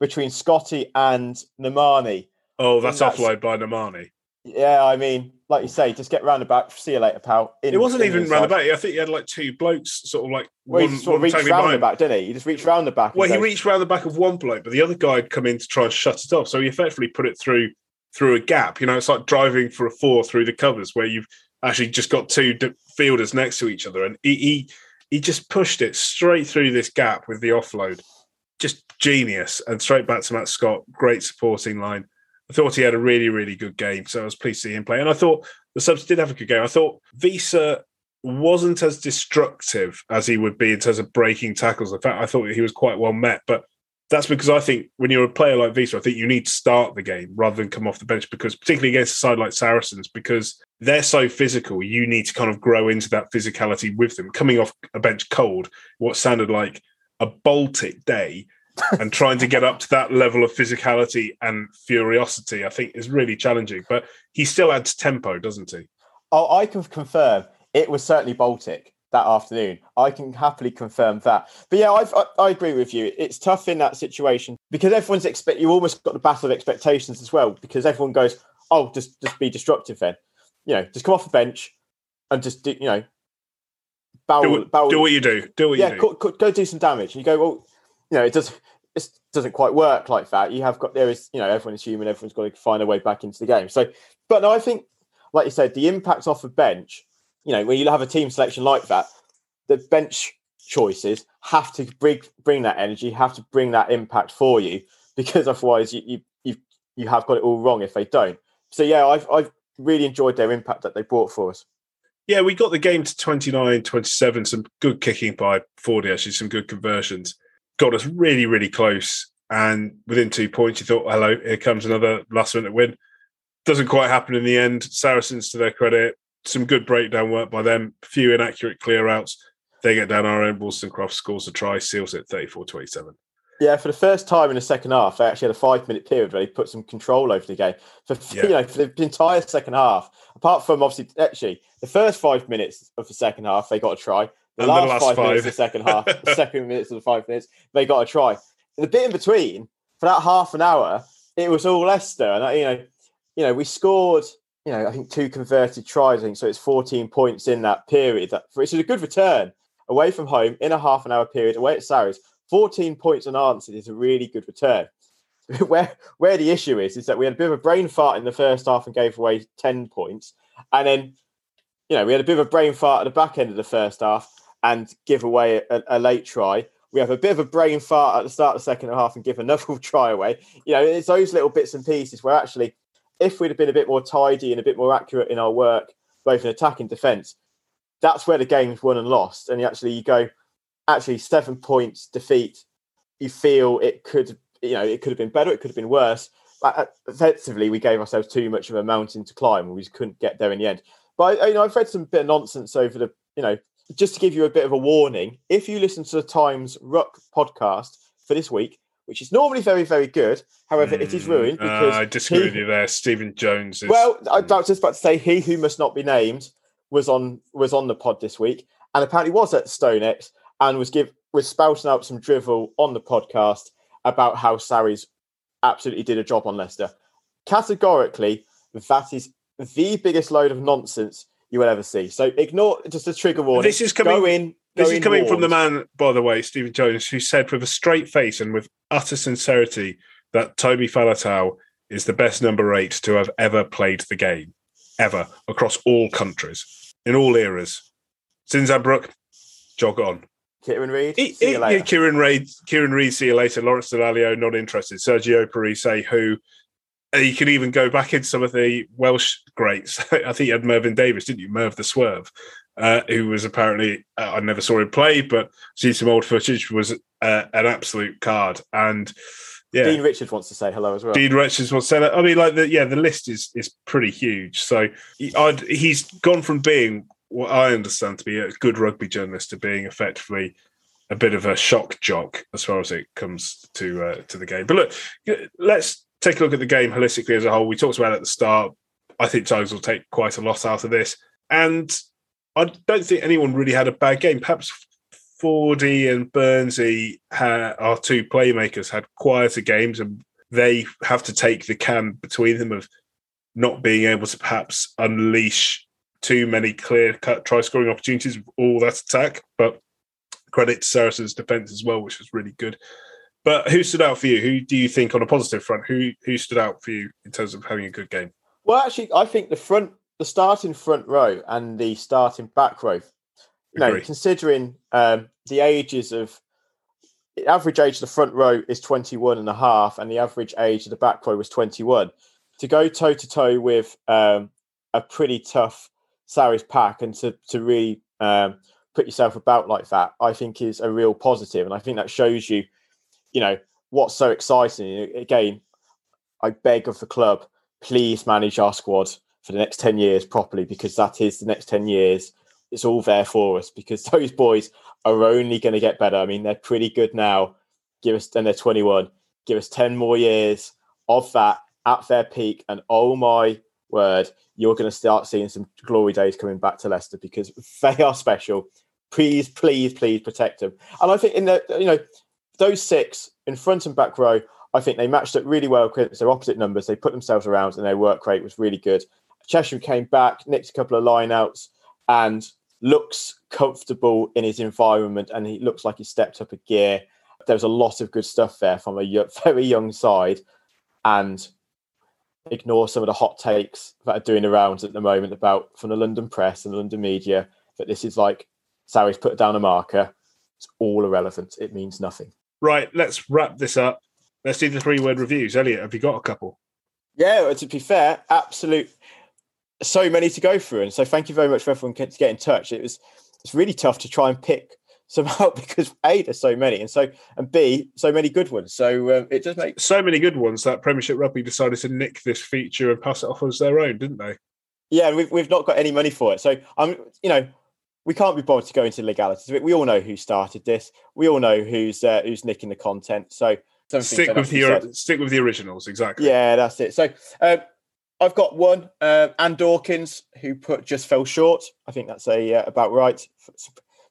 between Scotty and Nemani. Oh, that's, that's offload by Nemani. Yeah, I mean, like you say, just get round the back. See you later, pal. In, it wasn't even round the back. I think he had like two blokes, sort of like well, one. He sort of reached round the back, didn't he? He just reached round the back. Well, he reached round the back of one bloke, but the other guy had come in to try and shut it off. So he effectively put it through through a gap. You know, it's like driving for a four through the covers, where you've actually just got two fielders next to each other, and he he, he just pushed it straight through this gap with the offload. Just genius, and straight back to Matt Scott. Great supporting line. I thought he had a really, really good game. So I was pleased to see him play. And I thought the subs did have a good game. I thought Wiese wasn't as destructive as he would be in terms of breaking tackles. In fact, I thought he was quite well met. But that's because I think when you're a player like Wiese, I think you need to start the game rather than come off the bench because, particularly against a side like Saracens, because they're so physical, you need to kind of grow into that physicality with them. Coming off a bench cold, what sounded like a Baltic day [laughs] and trying to get up to that level of physicality and furiosity, I think, is really challenging. But he still adds tempo, doesn't he? Oh, I can confirm it was certainly Baltic that afternoon. I can happily confirm that. But yeah, I've, I, I agree with you. It's tough in that situation because everyone's expect. You almost got the battle of expectations as well because everyone goes, "Oh, just just be destructive then." You know, just come off the bench and just do, you know, bow, do, bow, do what you do. Do what yeah, you do. Go, go do some damage. And you go, well, you know, it does. It doesn't quite work like that. You have got there is you know everyone is human, everyone's got to find a way back into the game. So, but no, I think like you said, the impact off the bench. You know, when you have a team selection like that, the bench choices have to bring bring that energy, have to bring that impact for you, because otherwise you you you, you have got it all wrong if they don't. So yeah, I've I've really enjoyed their impact that they brought for us. Yeah, we got the game to 29 27, some good kicking by Fordy, actually, some good conversions. Got us really, really close. And within two points, you thought, hello, here comes another last minute win. Doesn't quite happen in the end. Saracens, to their credit, some good breakdown work by them, few inaccurate clear outs. They get down our own. Woolstencroft scores a try, seals it 34 27. Yeah, for the first time in the second half, they actually had a five minute period where they put some control over the game. For yeah. you know, for the entire second half, apart from obviously actually the first five minutes of the second half, they got a try. The, last, the last, five, five, minutes of the second half, [laughs] the second minutes of the five minutes, they got a try. The bit in between, for that half an hour, it was all Leicester. And you know, you know, we scored, you know, I think two converted tries, I think so it's 14 points in that period. That for it's a good return away from home in a half an hour period, away at Sarries 14 points unanswered is a really good return. [laughs] where where the issue is is that we had a bit of a brain fart in the first half and gave away 10 points. And then, you know, we had a bit of a brain fart at the back end of the first half and give away a, a late try. We have a bit of a brain fart at the start of the second half and give another [laughs] try away. You know, it's those little bits and pieces where actually, if we'd have been a bit more tidy and a bit more accurate in our work, both in attack and defence, that's where the game's won and lost. And you actually, you go, actually seven points defeat, you feel it could, you know, it could have been better, it could have been worse. But uh, effectively, we gave ourselves too much of a mountain to climb, and we just couldn't get there in the end. But you know, I've read some bit of nonsense over the, you know, just to give you a bit of a warning. If you listen to the Times Ruck podcast for this week, which is normally very, very good. However, mm, it is ruined hmm, because uh, I disagree he, with you there. Stephen Jones. Is, well, I, I was just about to say he who must not be named was on was on the pod this week, and apparently was at StoneX and was give was spouting out some drivel on the podcast about how Sarries absolutely did a job on Leicester. Categorically, that is the biggest load of nonsense you will ever see. So ignore just a trigger warning. This is coming. Go in, this is coming from the man, by the way, Stephen Jones, who said with a straight face and with utter sincerity that Toby Faletau is the best number eight to have ever played the game, ever across all countries in all eras. Zinzan Brooke, jog on. Kieran Read. see you later. Kieran Read. Kieran Read. See you later. Lawrence Dallaglio not interested. Sergio Parisse, who uh, you can even go back in some of the Welsh greats. [laughs] I think you had Mervyn Davies, didn't you? Merv the Swerve, uh, who was apparently uh, I never saw him play, but see some old footage was uh, an absolute card. And yeah, Dean Richards wants to say hello as well. Dean Richards wants to say that. I mean, like the yeah, the list is is pretty huge. So he, he's gone from being what I understand to be a good rugby journalist to being effectively a bit of a shock jock as far as it comes to uh, to the game. But look, let's take a look at the game holistically as a whole. We talked about at the start. I think Tigers will take quite a lot out of this, and I don't think anyone really had a bad game. Perhaps Fordy and Burnsy, our two playmakers, had quieter games, and they have to take the can between them of not being able to perhaps unleash too many clear cut try scoring opportunities with all that attack. But credit to Saracens' defence as well, which was really good. But who stood out for you? Who do you think on a positive front? Who who stood out for you in terms of having a good game? Well, actually, I think the front, the starting front row and the starting back row. You know, considering um, the ages of the average age of the front row is 21 and a half, and the average age of the back row was 21. To go toe to toe with um, a pretty tough Sarries pack and to to really um, put yourself about like that, I think is a real positive, and I think that shows you, you know, what's so exciting. Again, I beg of the club, please manage our squad for the next ten years properly because that is the next ten years. It's all there for us because [laughs] those boys are only going to get better. I mean, they're pretty good now. Give us, and they're 21. Give us 10 more years of that at their peak. And oh my word, you're going to start seeing some glory days coming back to Leicester because they are special. Please, please, please protect them. And I think in the you know those six in front and back row, I think they matched up really well because they're opposite numbers. They put themselves around and their work rate was really good. Chessum came back, nicked a couple of lineouts, and looks comfortable in his environment, and he looks like he stepped up a gear. There was a lot of good stuff there from a [laughs] very young side, and ignore some of the hot takes that are doing the rounds at the moment about from the London press and the London media that this is like Sarries put down a marker. It's all irrelevant. It means nothing. Right, let's wrap this up. Let's do the three word reviews. Elliot, have you got a couple? Yeah, to be fair, absolute so many to go through. And so thank you very much for everyone to get in touch. It was it's really tough to try and pick [laughs] some out because A, there's so many, and so and B, so many good ones. So um, it does make so many good ones that Premiership Rugby decided to nick this feature and pass it off as their own, didn't they? Yeah, we've we've not got any money for it. So I'm, you know, we can't be bothered to go into legalities. We all know who started this. We all know who's uh, who's nicking the content. So stick with the stick with the originals, exactly. Yeah, that's it. So. Um, I've got one, uh, Anne Dawkins, who put just fell short. I think that's a uh, about right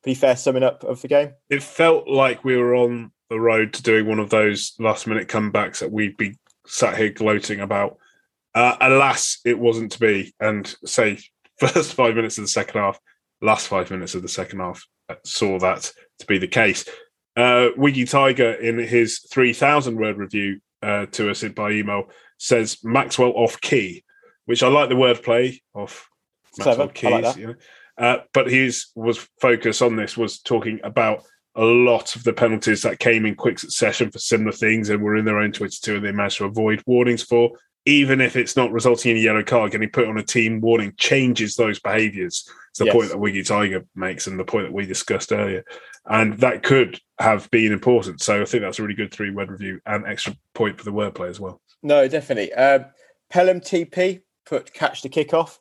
pretty fair summing up of the game. It felt like we were on the road to doing one of those last minute comebacks that we'd be sat here gloating about. Uh, alas, it wasn't to be. And say, [laughs] first five minutes of the second half, last five minutes of the second half uh, saw that to be the case. Uh, Wiggy Tiger, in his 3,000 word review uh, to us by email, says Maxwell off key, which I like the wordplay off Maxwell Clever. keys. Like you know. Uh, but his was focus on this was talking about a lot of the penalties that came in quick succession for similar things and were in their own 22 and they managed to avoid warnings for. Even if it's not resulting in a yellow card, getting put on a team warning changes those behaviours. It's the yes. point that Wiggy Tiger makes and the point that we discussed earlier. And that could have been important. So I think that's a really good three word review and extra point for the wordplay as well. No, definitely. Um, Pelham TP put catch the kickoff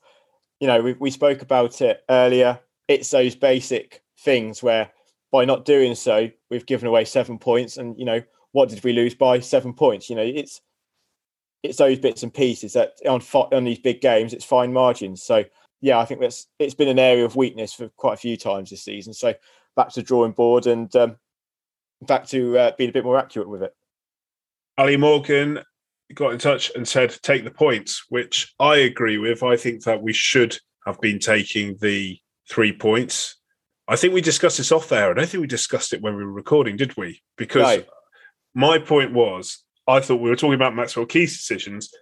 you know, we, we spoke about it earlier. It's those basic things where by not doing so, we've given away seven points. And, you know, what did we lose by? Seven points. You know, it's it's those bits and pieces that on on these big games, it's fine margins. So yeah, I think that's it's been an area of weakness for quite a few times this season. So back to drawing board and um, back to uh, being a bit more accurate with it. Ali Morgan got in touch and said, take the points, which I agree with. I think that we should have been taking the three points. I think we discussed this off there. I don't think we discussed it when we were recording, did we? Because my point was, I thought we were talking about Maxwell Key's decisions.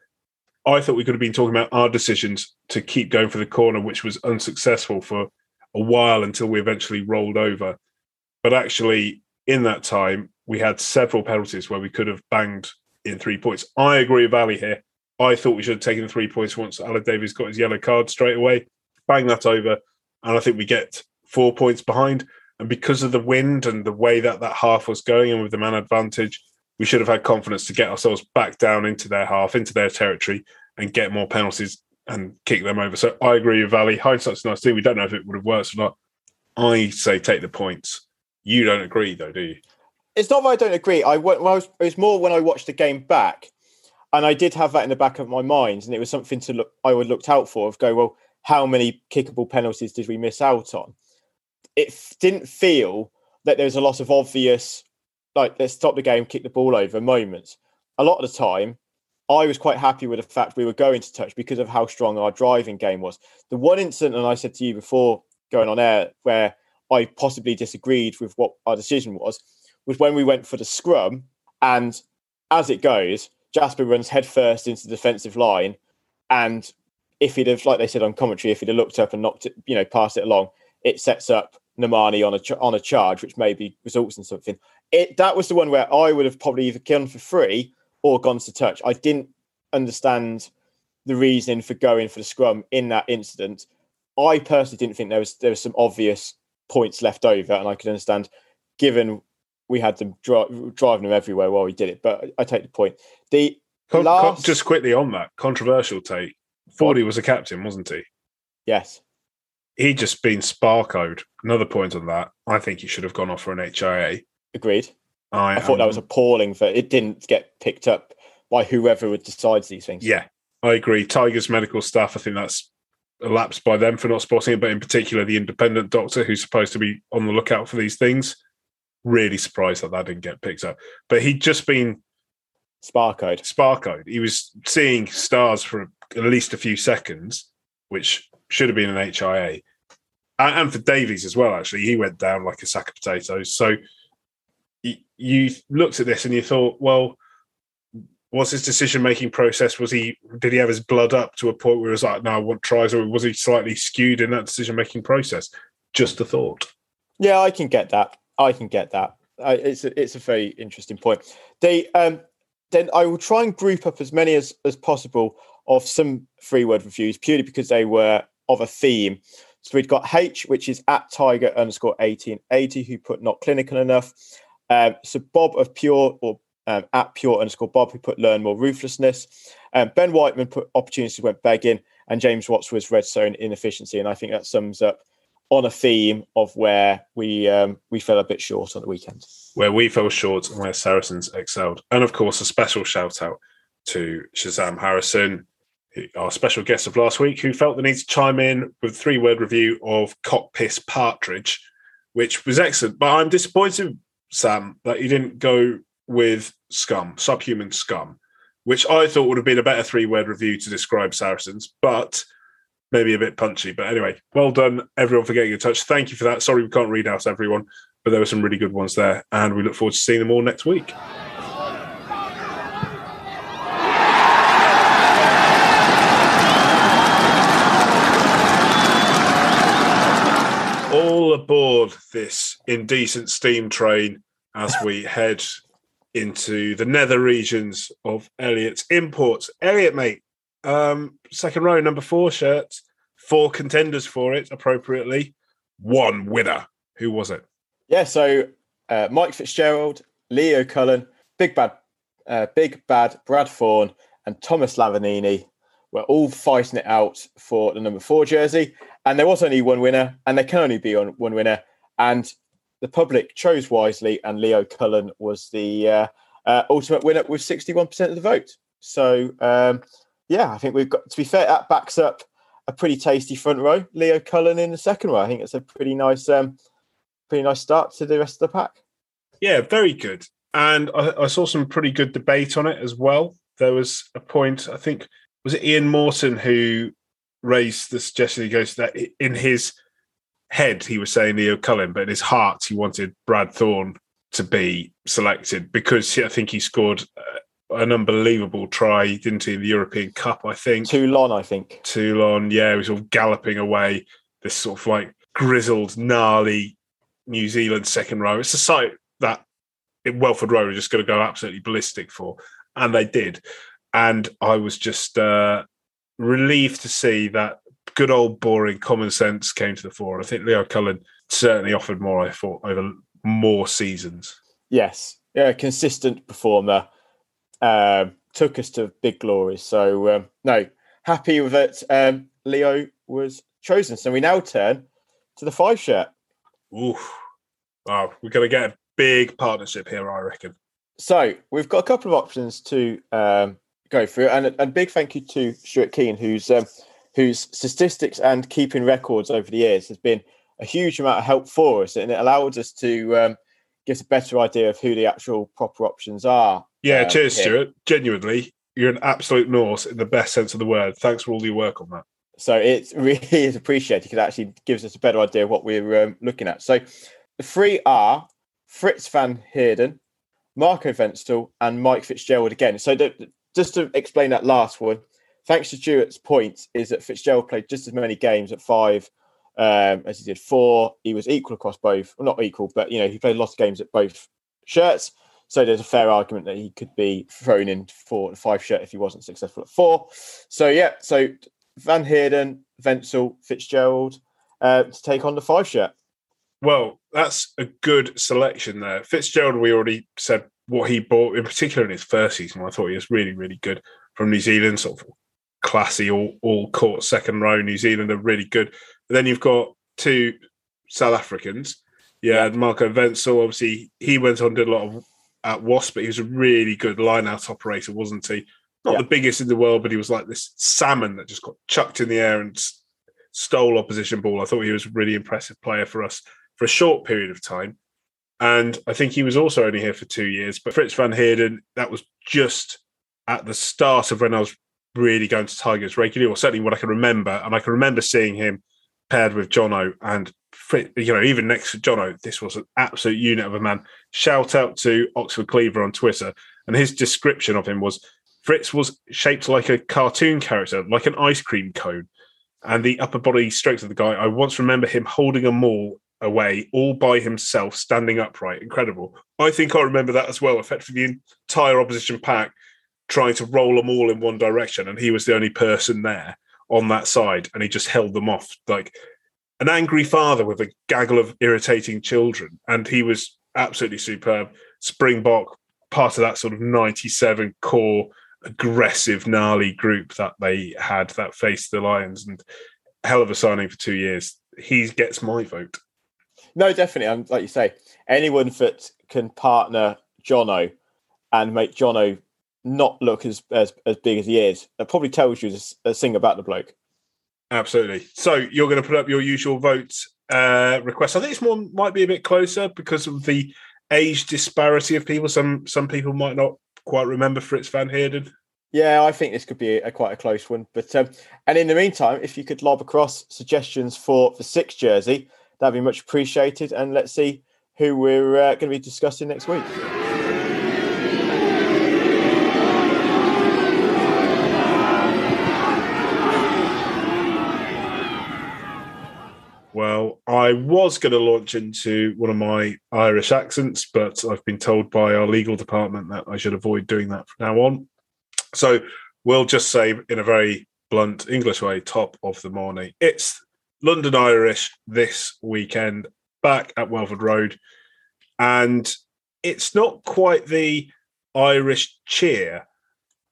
I thought we could have been talking about our decisions to keep going for the corner, which was unsuccessful for a while until we eventually rolled over. But actually, in that time, we had several penalties where we could have banged in three points. I agree with Ali here. I thought we should have taken the three points once Alan Davies got his yellow card straight away, bang that over, and I think we get four points behind. And because of the wind and the way that that half was going, and with the man advantage, we should have had confidence to get ourselves back down into their half, into their territory, and get more penalties and kick them over. So I agree with Valley. Hindsight's nice too. We don't know if it would have worked or not. I say take the points. You don't agree though, do you? It's not that I don't agree. I, was, it was more when I watched the game back, and I did have that in the back of my mind, and it was something to look. I would looked out for of go well. How many kickable penalties did we miss out on? It f- didn't feel that there was a lot of obvious, like let's stop the game, kick the ball over moments. A lot of the time, I was quite happy with the fact we were going to touch because of how strong our driving game was. The one incident, and I said to you before going on air, where I possibly disagreed with what our decision was, was when we went for the scrum. And as it goes, Jasper runs headfirst into the defensive line. And if he'd have, like they said on commentary, if he'd have looked up and knocked it, you know, passed it along, it sets up Nemani on a on a charge, which maybe results in something. It that was the one where I would have probably either gone for free or gone to touch. I didn't understand the reason for going for the scrum in that incident. I personally didn't think there was there was some obvious points left over, and I could understand, given we had them dri- driving them everywhere while we did it. But I take the point. The con- last... con- just quickly on that controversial take, Fordy was a captain, wasn't he? Yes. He just been sparkoed. Another point on that. I think he should have gone off for an HIA. Agreed. I, I thought um, that was appalling that it didn't get picked up by whoever decides these things. Yeah, I agree. Tigers medical staff. I think that's elapsed by them for not spotting it, but in particular the independent doctor who's supposed to be on the lookout for these things really surprised that that didn't get picked up. But he'd just been sparkoed. Sparkoed. He was seeing stars for at least a few seconds, which should have been an HIA. And for Davies as well, actually, he went down like a sack of potatoes. So you looked at this and you thought, well, was his decision making process was he did he have his blood up to a point where he was like no i want tries or was he slightly skewed in that decision making process just a thought yeah i can get that i can get that uh, it's a, it's a very interesting point they um then i will try and group up as many as as possible of some free word reviews purely because they were of a theme so we've got h which is at tiger underscore 1880 who put not clinical enough um, so bob of pure or um, at pure underscore Bob, who put learn more ruthlessness. Um, ben Whiteman put opportunities went begging, and James Watts was red zone inefficiency. And I think that sums up on a theme of where we um, we fell a bit short on the weekend. Where we fell short and where Saracens excelled. And of course, a special shout out to Shazam Harrison, our special guest of last week, who felt the need to chime in with three word review of Cockpiss Partridge, which was excellent. But I'm disappointed, Sam, that you didn't go with Scum, Subhuman Scum, which I thought would have been a better three word review to describe Saracens, but maybe a bit punchy. But anyway, well done, everyone, for getting in touch. Thank you for that. Sorry we can't read out everyone, but there were some really good ones there, and we look forward to seeing them all next week. All aboard this indecent steam train as we [laughs] head into the nether regions of Elliot's imports. Elliot, mate, um, second row, number four shirt, four contenders for it appropriately, one winner. Who was it? Yeah, so uh, Mike Fitzgerald, Leo Cullen, Big Bad, uh, Big Bad Brad Thorn, and Thomas Lavanini were all fighting it out for the number four jersey. And there was only one winner, and there can only be on one winner. And the public chose wisely, and Leo Cullen was the uh, uh, ultimate winner with 61% of the vote. So, um, yeah, I think we've got to be fair, that backs up a pretty tasty front row. Leo Cullen in the second row. I think it's a pretty nice, um, pretty nice start to the rest of the pack. Yeah, very good. And I, I saw some pretty good debate on it as well. There was a point, I think, was it Ian Morton who raised the suggestion? He goes that in his head he was saying Leo Cullen, but in his heart he wanted Brad Thorn to be selected because I think he scored uh, an unbelievable try, didn't he, in the European Cup? I think Toulon, I think Toulon. Yeah, he was all galloping away. This sort of like grizzled, gnarly New Zealand second row. It's a sight that Welford Road are just going to go absolutely ballistic for, and they did. And I was just uh, relieved to see that good old boring common sense came to the fore. And I think Leo Cullen certainly offered more. I thought over more seasons. Yes, yeah, consistent performer. Um, took us to big glories. So um, no, happy with it. Um, Leo was chosen. So we now turn to the five shirt. Ooh, wow, we're going to get a big partnership here, I reckon. So we've got a couple of options to um, go through, and a big thank you to Stuart Keane, who's um, whose statistics and keeping records over the years has been a huge amount of help for us, and it allowed us to get a better idea of who the actual proper options are. Yeah, um, cheers, here. Stuart. Genuinely, you're an absolute Norse in the best sense of the word. Thanks for all your work on that. So it [laughs] really is appreciated because it actually gives us a better idea of what we're um, looking at. So the three are Fritz van Heerden, Marco Wenzel, and Mike Fitzgerald again. So the, just to explain that last one, thanks to Stuart's point, is that Fitzgerald played just as many games at five um, as he did four. He was equal across both, well, not equal, but you know he played lots of games at both shirts. So there's a fair argument that he could be thrown in for the five shirt if he wasn't successful at four. So yeah, so Van Heerden, Wenzel, Fitzgerald uh, to take on the five shirt. Well, that's a good selection there. Fitzgerald, we already said what he bought, in particular in his first season. I thought he was really, really good from New Zealand, sort of classy, all all court second row. New Zealand are really good. But then you've got two South Africans. Yeah, Marco Wenzel, obviously, he went on did a lot of at Wasp, but he was a really good line out operator, wasn't he? Not yeah. the biggest in the world, but he was like this salmon that just got chucked in the air and stole opposition ball. I thought he was a really impressive player for us for a short period of time. And I think he was also only here for two years. But Fritz van Heerden, that was just at the start of when I was really going to Tigers regularly, or certainly what I can remember. And I can remember seeing him paired with Jono and you know, even next to Jono, this was an absolute unit of a man. Shout out to Oxford Cleaver on Twitter, and his description of him was Fritz was shaped like a cartoon character, like an ice cream cone. And the upper body strength of the guy, I once remember him holding a maul away all by himself, standing upright. Incredible. I think I remember that as well. Effectively, the entire opposition pack trying to roll them all in one direction, and he was the only person there on that side, and he just held them off like an angry father with a gaggle of irritating children. And he was absolutely superb. Springbok, part of that sort of 97 core aggressive, gnarly group that they had that faced the Lions, and hell of a signing for two years. He gets my vote. No, definitely. And like you say, anyone that can partner Jono and make Jono not look as, as as big as he is, that probably tells you a thing about the bloke. Absolutely. So you're going to put up your usual vote uh, request. I think this one might be a bit closer because of the age disparity of people. Some some people might not quite remember Fritz Van Heerden. Yeah, I think this could be a, a quite a close one. But um, and in the meantime, if you could lob across suggestions for the six jersey, that'd be much appreciated. And let's see who we're uh, going to be discussing next week. Well, I was going to launch into one of my Irish accents, but I've been told by our legal department that I should avoid doing that from now on. So we'll just say, in a very blunt English way, top of the morning. It's London Irish this weekend back at Welford Road. And it's not quite the Irish cheer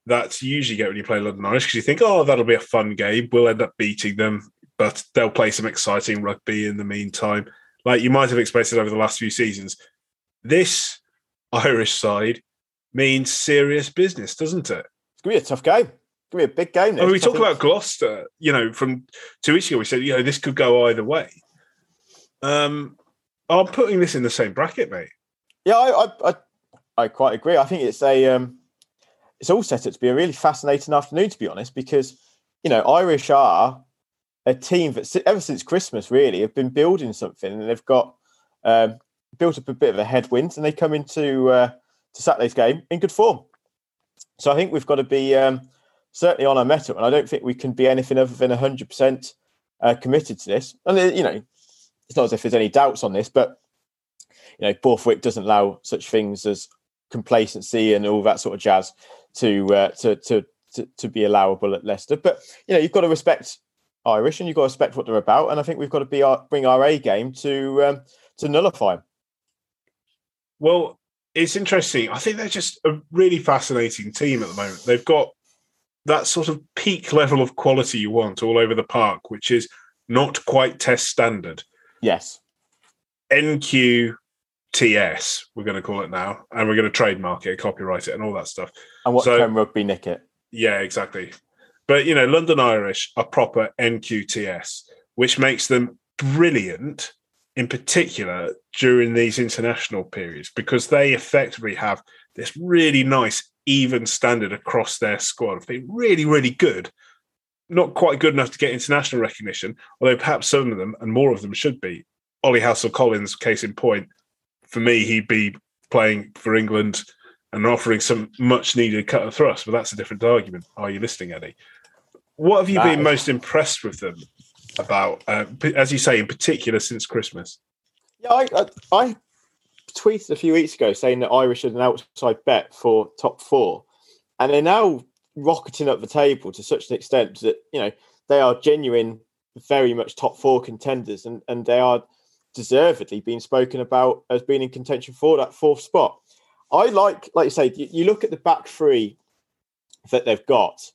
that you usually get when you play London Irish because you think, oh, that'll be a fun game. We'll end up beating them, but they'll play some exciting rugby in the meantime. Like you might have expected over the last few seasons. This Irish side means serious business, doesn't it? It's going to be a tough game It's going to be a big game. I mean, we talk about Gloucester. You know, from two weeks ago, we said you know this could go either way. Um, I'm putting this in the same bracket, mate. Yeah, I I, I, I quite agree. I think it's a um, it's all set up to be a really fascinating afternoon, to be honest, because you know Irish are a team that ever since Christmas really have been building something, and they've got um, built up a bit of a headwind, and they come into uh, to Saturday's game in good form. So I think we've got to be um, certainly on our mettle, and I don't think we can be anything other than hundred uh, percent committed to this. And uh, you know, it's not as if there's any doubts on this, but you know, Borthwick doesn't allow such things as complacency and all that sort of jazz to uh, to, to to to be allowable at Leicester. But you know, you've got to respect Irish, and you've got to respect what they're about. And I think we've got to be our, bring our A game to um, to nullify them. Well, it's interesting. I think they're just a really fascinating team at the moment. They've got that sort of peak level of quality you want all over the park, which is not quite test standard. Yes. NQTS, we're going to call it now, and we're going to trademark it, copyright it, and all that stuff. And what so, rugby nick it? Yeah, exactly. But you know, London Irish are proper NQTS, which makes them brilliant in particular during these international periods because they effectively have this really nice even standard across their squad. They're really, really good. Not quite good enough to get international recognition, although perhaps some of them and more of them should be. Ollie Hassell-Collins, case in point, for me, he'd be playing for England and offering some much needed cut of thrust, but that's a different argument. Are you listening, Eddie? What have you that been is... most impressed with them about, uh, as you say, in particular since Christmas? Yeah, I, I, I tweeted a few weeks ago saying that Irish had an outside bet for top four, and they're now rocketing up the table to such an extent that you know they are genuine, very much top four contenders, and and they are deservedly being spoken about as being in contention for that fourth spot. I like, like you say, you, look at the back three that they've got,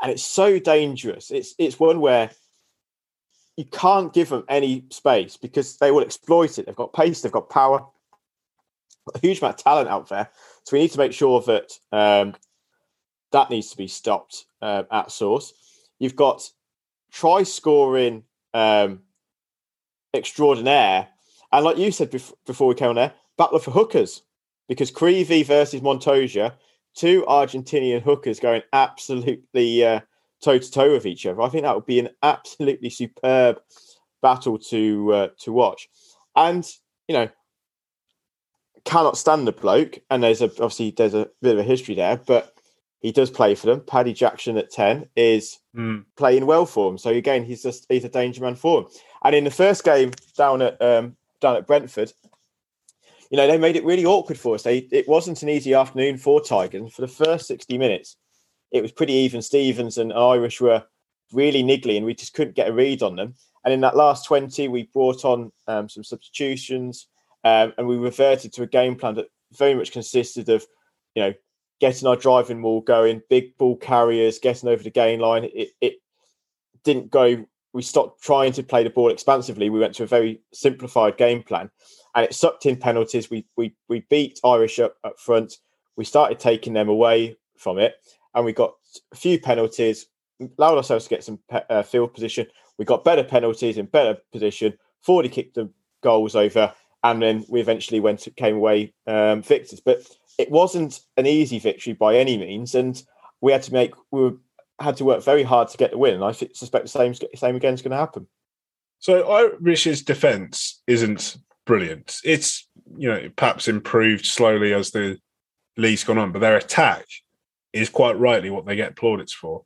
and it's so dangerous. It's it's one where you can't give them any space because they will exploit it. They've got pace, they've got power, a huge amount of talent out there. So we need to make sure that um, that needs to be stopped uh, at source. You've got try scoring um, extraordinaire. And like you said bef- before we came on there, battle for hookers because Creevy versus Montoya, two Argentinian hookers going absolutely toe to toe with each other. I think that would be an absolutely superb battle to uh, to watch. And you know, cannot stand the bloke. And there's a obviously there's a bit of a history there, but he does play for them. Paddy Jackson at ten is Mm. playing well for him. So again, he's just he's a danger man for him. And in the first game down at um, down at Brentford, you know they made it really awkward for us. They, it wasn't an easy afternoon for Tigers. For the first sixty minutes, it was pretty even. Stevens and Irish were really niggly, and we just couldn't get a read on them. And in that last twenty, we brought on um, some substitutions, um, and we reverted to a game plan that very much consisted of, you know, getting our driving maul going, big ball carriers, getting over the gain line. It, it didn't go. We stopped trying to play the ball expansively. We went to a very simplified game plan, and it sucked in penalties. We we we beat Irish up, up front. We started taking them away from it, and we got a few penalties. Allowed ourselves to get some pe- uh, field position. We got better penalties in better position. Forty kicked the goals over, and then we eventually went came away um, victors. But it wasn't an easy victory by any means, and we had to make we were, had to work very hard to get the win. And I suspect the same same again is going to happen. So Irish's defence isn't brilliant. It's you know perhaps improved slowly as the league's gone on, but their attack is quite rightly what they get plaudits for.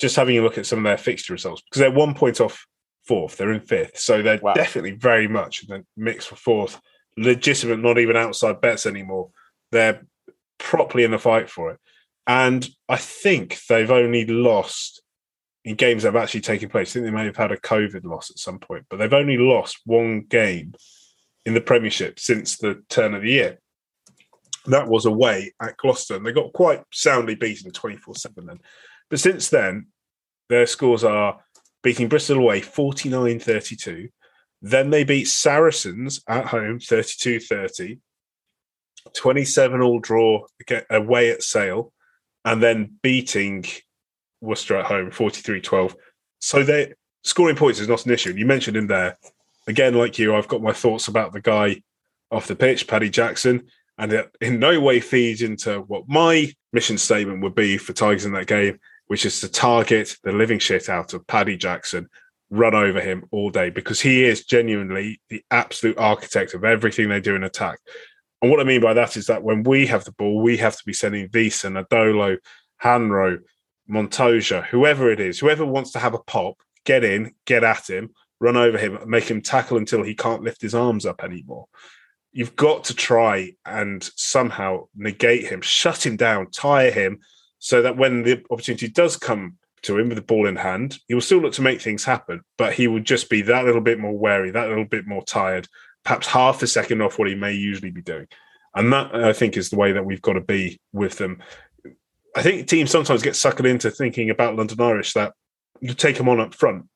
Just having a look at some of their fixture results because they're one point off fourth, they're in fifth, so they're Wow. definitely very much in the mix for fourth. Legitimate, not even outside bets anymore. They're properly in the fight for it, and I think they've only lost in games that have actually taken place. I think they may have had a COVID loss at some point, but they've only lost one game in the Premiership since the turn of the year. That was away at Gloucester, and they got quite soundly beaten 24 7 then. But since then, their scores are beating Bristol away 49 32. Then they beat Saracens at home 32 30. 27 all draw away at Sale, and then beating Worcester at home 43 12. So they scoring points is not an issue. You mentioned him there. Again, like you, I've got my thoughts about the guy off the pitch, Paddy Jackson, and it in no way feeds into what my mission statement would be for Tigers in that game, which is to target the living shit out of Paddy Jackson, run over him all day, because he is genuinely the absolute architect of everything they do in attack. And what I mean by that is that when we have the ball, we have to be sending Wiese, Nadolo, Hanro, Montoya, whoever it is, whoever wants to have a pop, get in, get at him, run over him, make him tackle until he can't lift his arms up anymore. You've got to try and somehow negate him, shut him down, tire him, so that when the opportunity does come to him with the ball in hand, he will still look to make things happen, but he will just be that little bit more wary, that little bit more tired, perhaps half a second off what he may usually be doing. And that, I think, is the way that we've got to be with them. I think teams sometimes get suckered into thinking about London Irish that you take them on up front,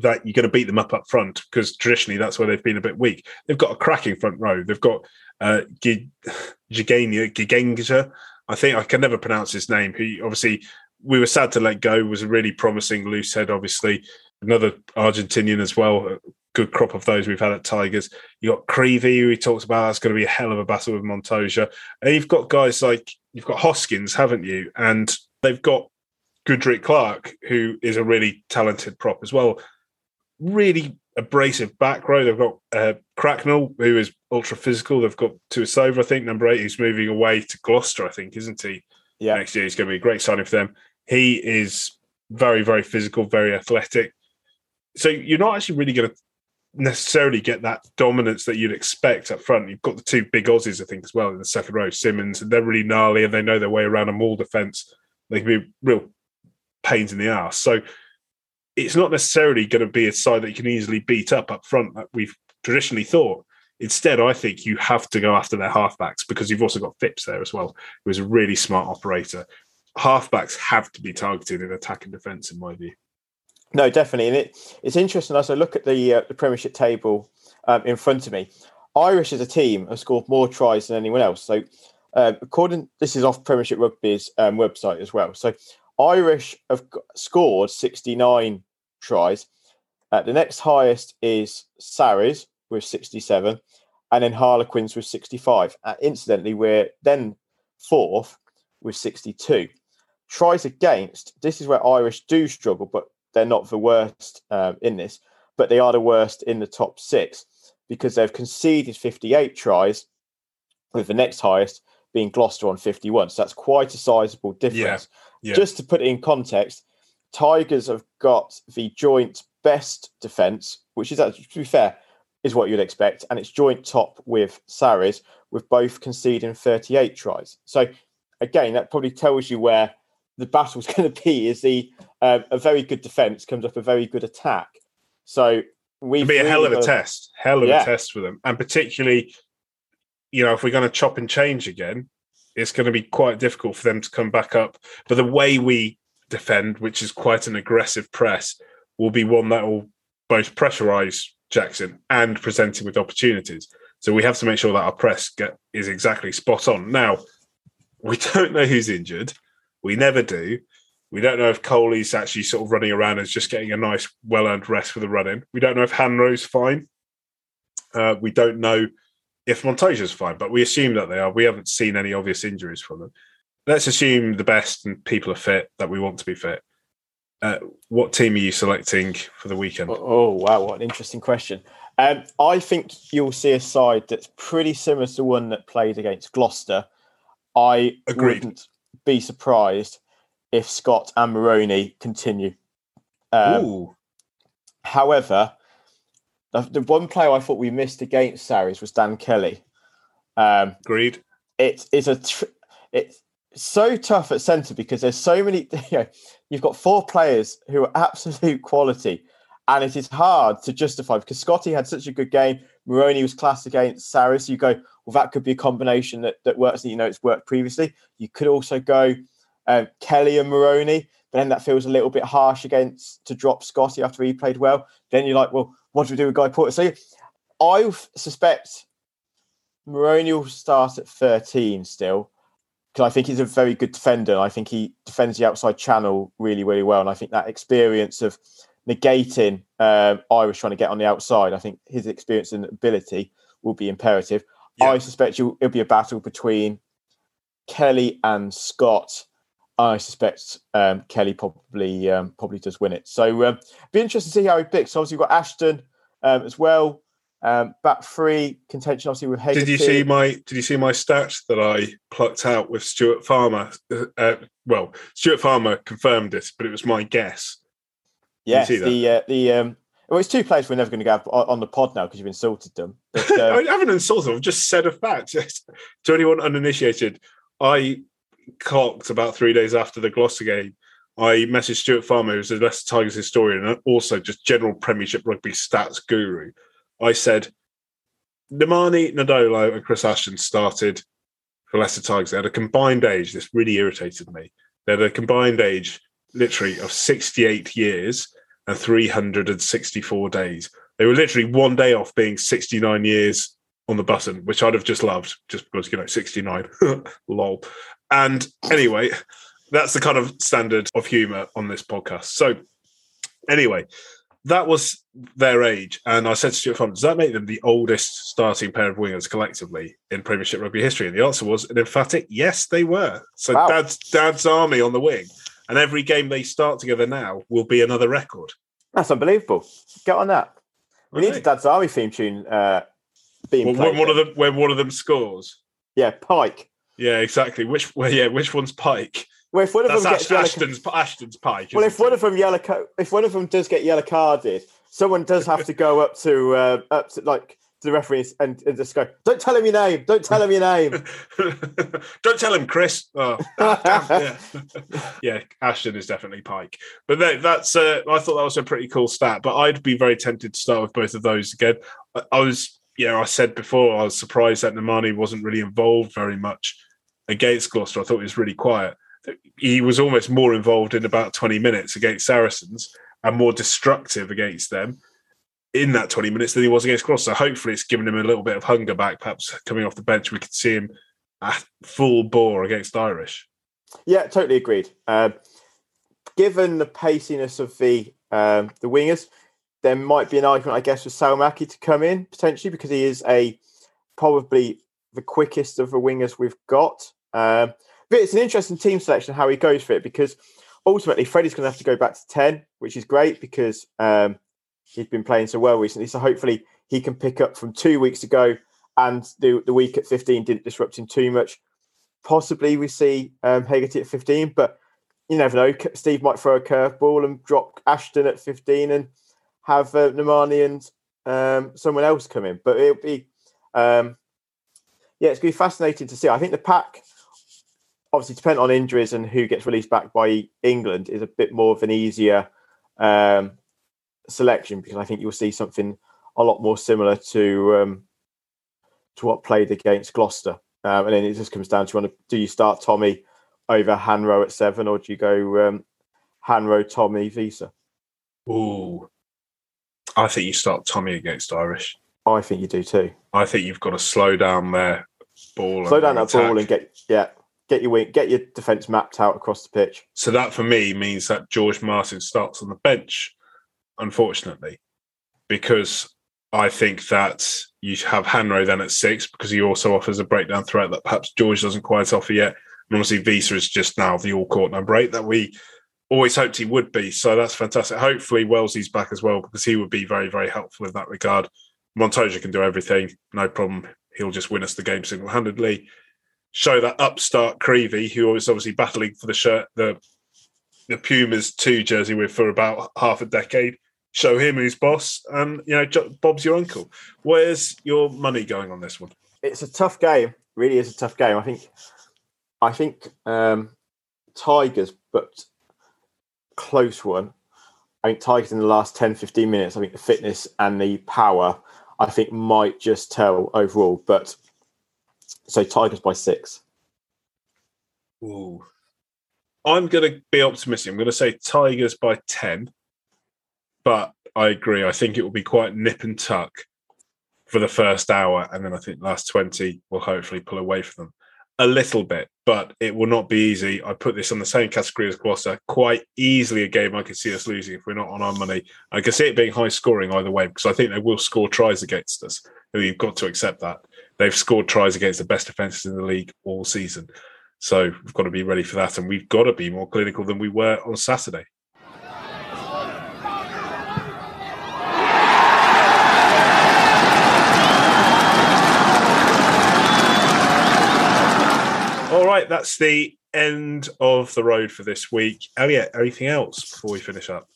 that you're going to beat them up up front because traditionally that's where they've been a bit weak. They've got a cracking front row. They've got uh, G-. [sighs] I think I can never pronounce his name. Who obviously we were sad to let go. Was a really promising loose head. Obviously, another Argentinian as well. A good crop of those we've had at Tigers. You got Creevy, who he talks about. That's going to be a hell of a battle with Montoya. And you've got guys like you've got Hoskins, haven't you? And they've got Goodrick Clarke, who is a really talented prop as well. Really abrasive back row. They've got uh, Cracknell, who is ultra physical. They've got Tuisova, I think, number eight, who's moving away to Gloucester, I think, isn't he? Yeah. Next year, he's going to be a great signing for them. He is very, very physical, very athletic. So you're not actually really going to necessarily get that dominance that you'd expect up front. You've got the two big Aussies, I think, as well in the second row, Simmons, and they're really gnarly and they know their way around a maul defence. They can be real pains in the ass. So it's not necessarily going to be a side that you can easily beat up up front like we've traditionally thought. Instead, I think you have to go after their halfbacks because you've also got Phipps there as well, who is a really smart operator. Halfbacks have to be targeted in attack and defence, in my view. No, definitely, and it, it's interesting as I look at the uh, the Premiership table um, in front of me. Irish as a team have scored more tries than anyone else. So, uh, according this is off Premiership Rugby's um, website as well. So, Irish have scored sixty nine tries. Uh, the next highest is Sarries with sixty seven, and then Harlequins with sixty five. Uh, incidentally, we're then fourth with sixty two. Tries against. This is where Irish do struggle, but they're not the worst um, in this. but they are the worst in the top six because they've conceded 58 tries, with the next highest being Gloucester on 51. So that's quite a sizable difference. Yeah, yeah. Just to put it in context, Tigers have got the joint best defence, which is actually, to be fair, is what you'd expect, and it's joint top with Sarries, with both conceding 38 tries. So again, that probably tells you where the battle's [laughs] going to be. Is the um, a very good defence comes up a very good attack. So we be a hell of a test, hell of Yeah. a test for them, and particularly, you know, if we're going to chop and change again, it's going to be quite difficult for them to come back up. But the way we defend, which is quite an aggressive press, will be one that will both pressurise Jackson and present him with opportunities. So we have to make sure that our press get, is exactly spot on. Now, we don't know who's injured. We never do. We don't know if Coley's actually sort of running around and just getting a nice, well earned rest for the run in. We don't know if Hanro's fine. Uh, we don't know if Montage's fine, but we assume that they are. We haven't seen any obvious injuries from them. Let's assume the best and people are fit, that we want to be fit. Uh, what team are you selecting for the weekend? Oh, oh, wow, what an interesting question. Um, I think you'll see a side that's pretty similar to one that played against Gloucester. I Agreed. wouldn't be surprised if Scott and Moroni continue. Um, Ooh, however, the, one player I thought we missed against Sarries was Dan Kelly. Um, agreed. it is a tr- it's so tough at centre because there's so many [laughs] you know, you've got four players who are absolute quality and it is hard to justify because Scotty had such a good game Moroni was class against Sarries you go well that could be a combination that, that works and you know it's worked previously you could also go um, Kelly and Moroni then that feels a little bit harsh against to drop Scotty after he played well then you're like well what do we do with Guy Porter so I suspect Moroni will start at 13 still because I think he's a very good defender. I think he defends the outside channel really, really well. And I think that experience of negating um, Irish trying to get on the outside, I think his experience and ability will be imperative. Yeah. I suspect it'll be a battle between Kelly and Scott. I suspect um, Kelly probably um, probably does win it. So um, be interesting to see how he picks. Obviously, you've got Ashton um, as well. Um, back three contention, obviously with Hagerty. Did you see my Did you see my stats that I plucked out with Stuart Farmer? Uh, well, Stuart Farmer confirmed it, but it was my guess. Yes, the uh, the um, well, it's two players we're never going to on on the pod now because you've insulted them. But, [laughs] uh, I haven't insulted. Them. I've just said a fact [laughs] to anyone uninitiated. I clocked about three days after the Gloucester game. I messaged Stuart Farmer, who's a Leicester Tigers historian and also just general Premiership rugby stats guru. I said, Nemani, Nadolo, and Chris Ashton started for Leicester Tigers. They had a combined age. This really irritated me. They had a combined age, literally, of 68 years and 364 days. They were literally one day off being 69 years on the button, which I'd have just loved, just because, you know, 69. [laughs] Lol. And anyway, that's the kind of standard of humor on this podcast. So, anyway, that was their age. And I said to Stuart Farmer, does that make them the oldest starting pair of wingers collectively in Premiership rugby history? And the answer was an emphatic yes, they were. So, Wow. Dad's, Dad's Army on the wing. And every game they start together now will be another record. that's unbelievable. Get on that. We need a Dad's Army theme tune uh, being Well, played. when one of them when one of them scores. yeah, Pike. Yeah, exactly. Which well, yeah, which one's Pike? Well, if one of That's them gets Ash- yellow, Ashton's Ashton's Pike. well, if one of them yellow, if one of them does get yellow carded, someone does have to go up to uh, up to like to the referees and, and just go, "Don't tell him your name. Don't tell him your name." [laughs] Don't tell him, Chris. Oh, damn, [laughs] yeah. yeah, Ashton is definitely Pike. But no, that's uh, I thought that was a pretty cool stat. But I'd be very tempted to start with both of those again. I, I was, yeah, I said before, I was surprised that Nemani wasn't really involved very much against Gloucester. I thought he was really quiet. He was almost more involved in about 20 minutes against Saracens and more destructive against them in that 20 minutes than he was against Gloucester. Hopefully, it's given him a little bit of hunger back. Perhaps coming off the bench, we could see him at full bore against Irish. Yeah, totally agreed. Um, given the paciness of the um, the wingers, there might be an argument, I guess, for Saumaki to come in potentially because he is a probably the quickest of the wingers we've got. Um, but it's an interesting team selection how he goes for it because ultimately Freddie's going to have to go back to ten, which is great because um, he's been playing so well recently. So hopefully he can pick up from two weeks ago, and the the week at 15 didn't disrupt him too much. Possibly we see um, Hegarty at 15, but you never know. Steve might throw a curveball and drop Ashton at 15 and have uh, Nemani and um, someone else come in. But it'll be, um, yeah, it's going to be fascinating to see. I think the pack, obviously, depending on injuries and who gets released back by England, is a bit more of an easier um, selection because I think you'll see something a lot more similar to um, to what played against Gloucester. Um, and then it just comes down to do you start Tommy over Hanro at seven, or do you go um, Hanro, Tommy, Wiese? Ooh, I think you start Tommy against Irish. I think you do too. I think you've got to slow down their ball. Slow down that attack. ball and get yeah, get your wing, get your defense mapped out across the pitch. So that for me means that George Martin starts on the bench, unfortunately, because I think that you have Hanro then at six because he also offers a breakdown threat that perhaps George doesn't quite offer yet. And obviously, Wiese is just now the all court number eight that we always hoped he would be. So that's fantastic. Hopefully, Wellesley's back as well because he would be very, very helpful in that regard. Montoya can do everything, no problem. He'll just win us the game single handedly. Show that upstart Creevy, who was obviously battling for the shirt, the the Pumas two jersey with for about half a decade. Show him who's boss, and you know Bob's your uncle. Where's your money going on this one? It's a tough game. Really, is a tough game. I think I think um, Tigers, but close one. I think Tigers in the last 10, 15 minutes, I think the fitness and the power, I think might just tell overall. But so Tigers by six. Ooh. I'm going to be optimistic. I'm going to say Tigers by 10. But I agree. I think it will be quite nip and tuck for the first hour. And then I think last 20 will hopefully pull away from them a little bit, but it will not be easy. I put this on the same category as Gloucester. Quite easily a game I could see us losing if we're not on our money. I can see it being high scoring either way because I think they will score tries against us. You've got to accept that. They've scored tries against the best defences in the league all season. So we've got to be ready for that. And we've got to be more clinical than we were on Saturday. All right, that's the end of the road for this week. Elliot, anything else before we finish up?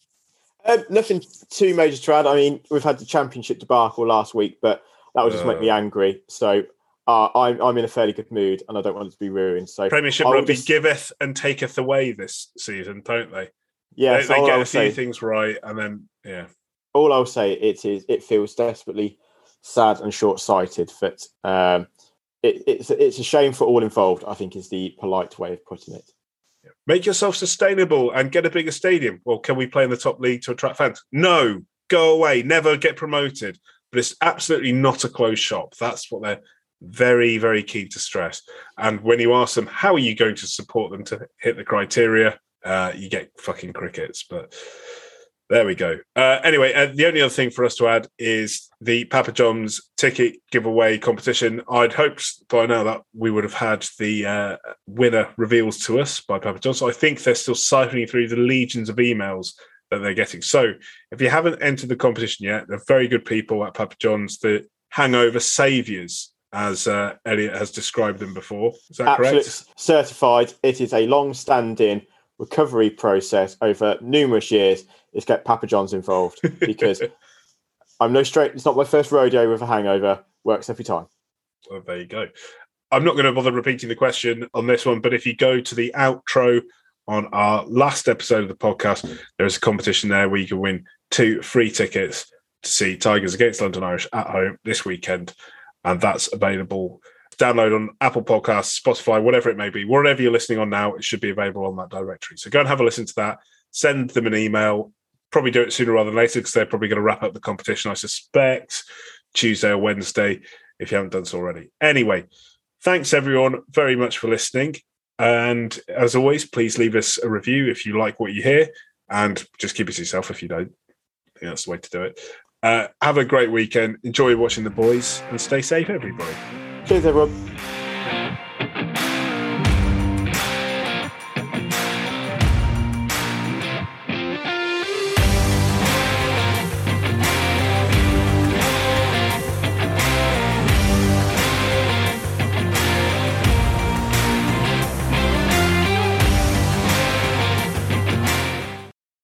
Uh, nothing too major to add. I mean, we've had the championship debacle last week, but that would just make me uh. angry. So uh, I'm, I'm in a fairly good mood, and I don't want it to be ruined. So Premiership rugby just... giveth and taketh away this season, don't they? Yeah, they, they get a few say, things right, and then yeah. All I'll say it is it feels desperately sad and short sighted that um, it, it's it's a shame for all involved. I think is the polite way of putting it. Make yourself sustainable and get a bigger stadium. Well, can we play in the top league to attract fans? No, go away. Never get promoted. But it's absolutely not a closed shop. That's what they're very, very keen to stress. And when you ask them, how are you going to support them to hit the criteria? Uh, you get fucking crickets. But there we go. Uh, anyway, uh, the only other thing for us to add is the Papa John's ticket giveaway competition. I'd hoped by now that we would have had the uh, winner reveals to us by Papa John's. So I think they're still siphoning through the legions of emails that they're getting. So if you haven't entered the competition yet, they're very good people at Papa John's, the hangover saviors, as uh, Elliot has described them before. Is that Absolute correct? Certified. It is a long standing recovery process over numerous years is get Papa John's involved [laughs] because I'm no straight. It's not my first rodeo with a hangover. Works every time. Well, there you go. I'm not going to bother repeating the question on this one, but if you go to the outro on our last episode of the podcast, there's a competition there where you can win two free tickets to see Tigers against London Irish at home this weekend. And that's available. Download on Apple Podcasts, Spotify, whatever it may be. Wherever you're listening on now, it should be available on that directory. So go and have a listen to that. Send them an email probably do it sooner rather than later because they're probably going to wrap up the competition, I suspect, Tuesday or Wednesday, if you haven't done so already. Anyway, thanks everyone very much for listening. And as always, please leave us a review if you like what you hear and just keep it to yourself if you don't. That's the way to do it. Uh, have a great weekend. Enjoy watching the boys and stay safe, everybody. Cheers, everyone.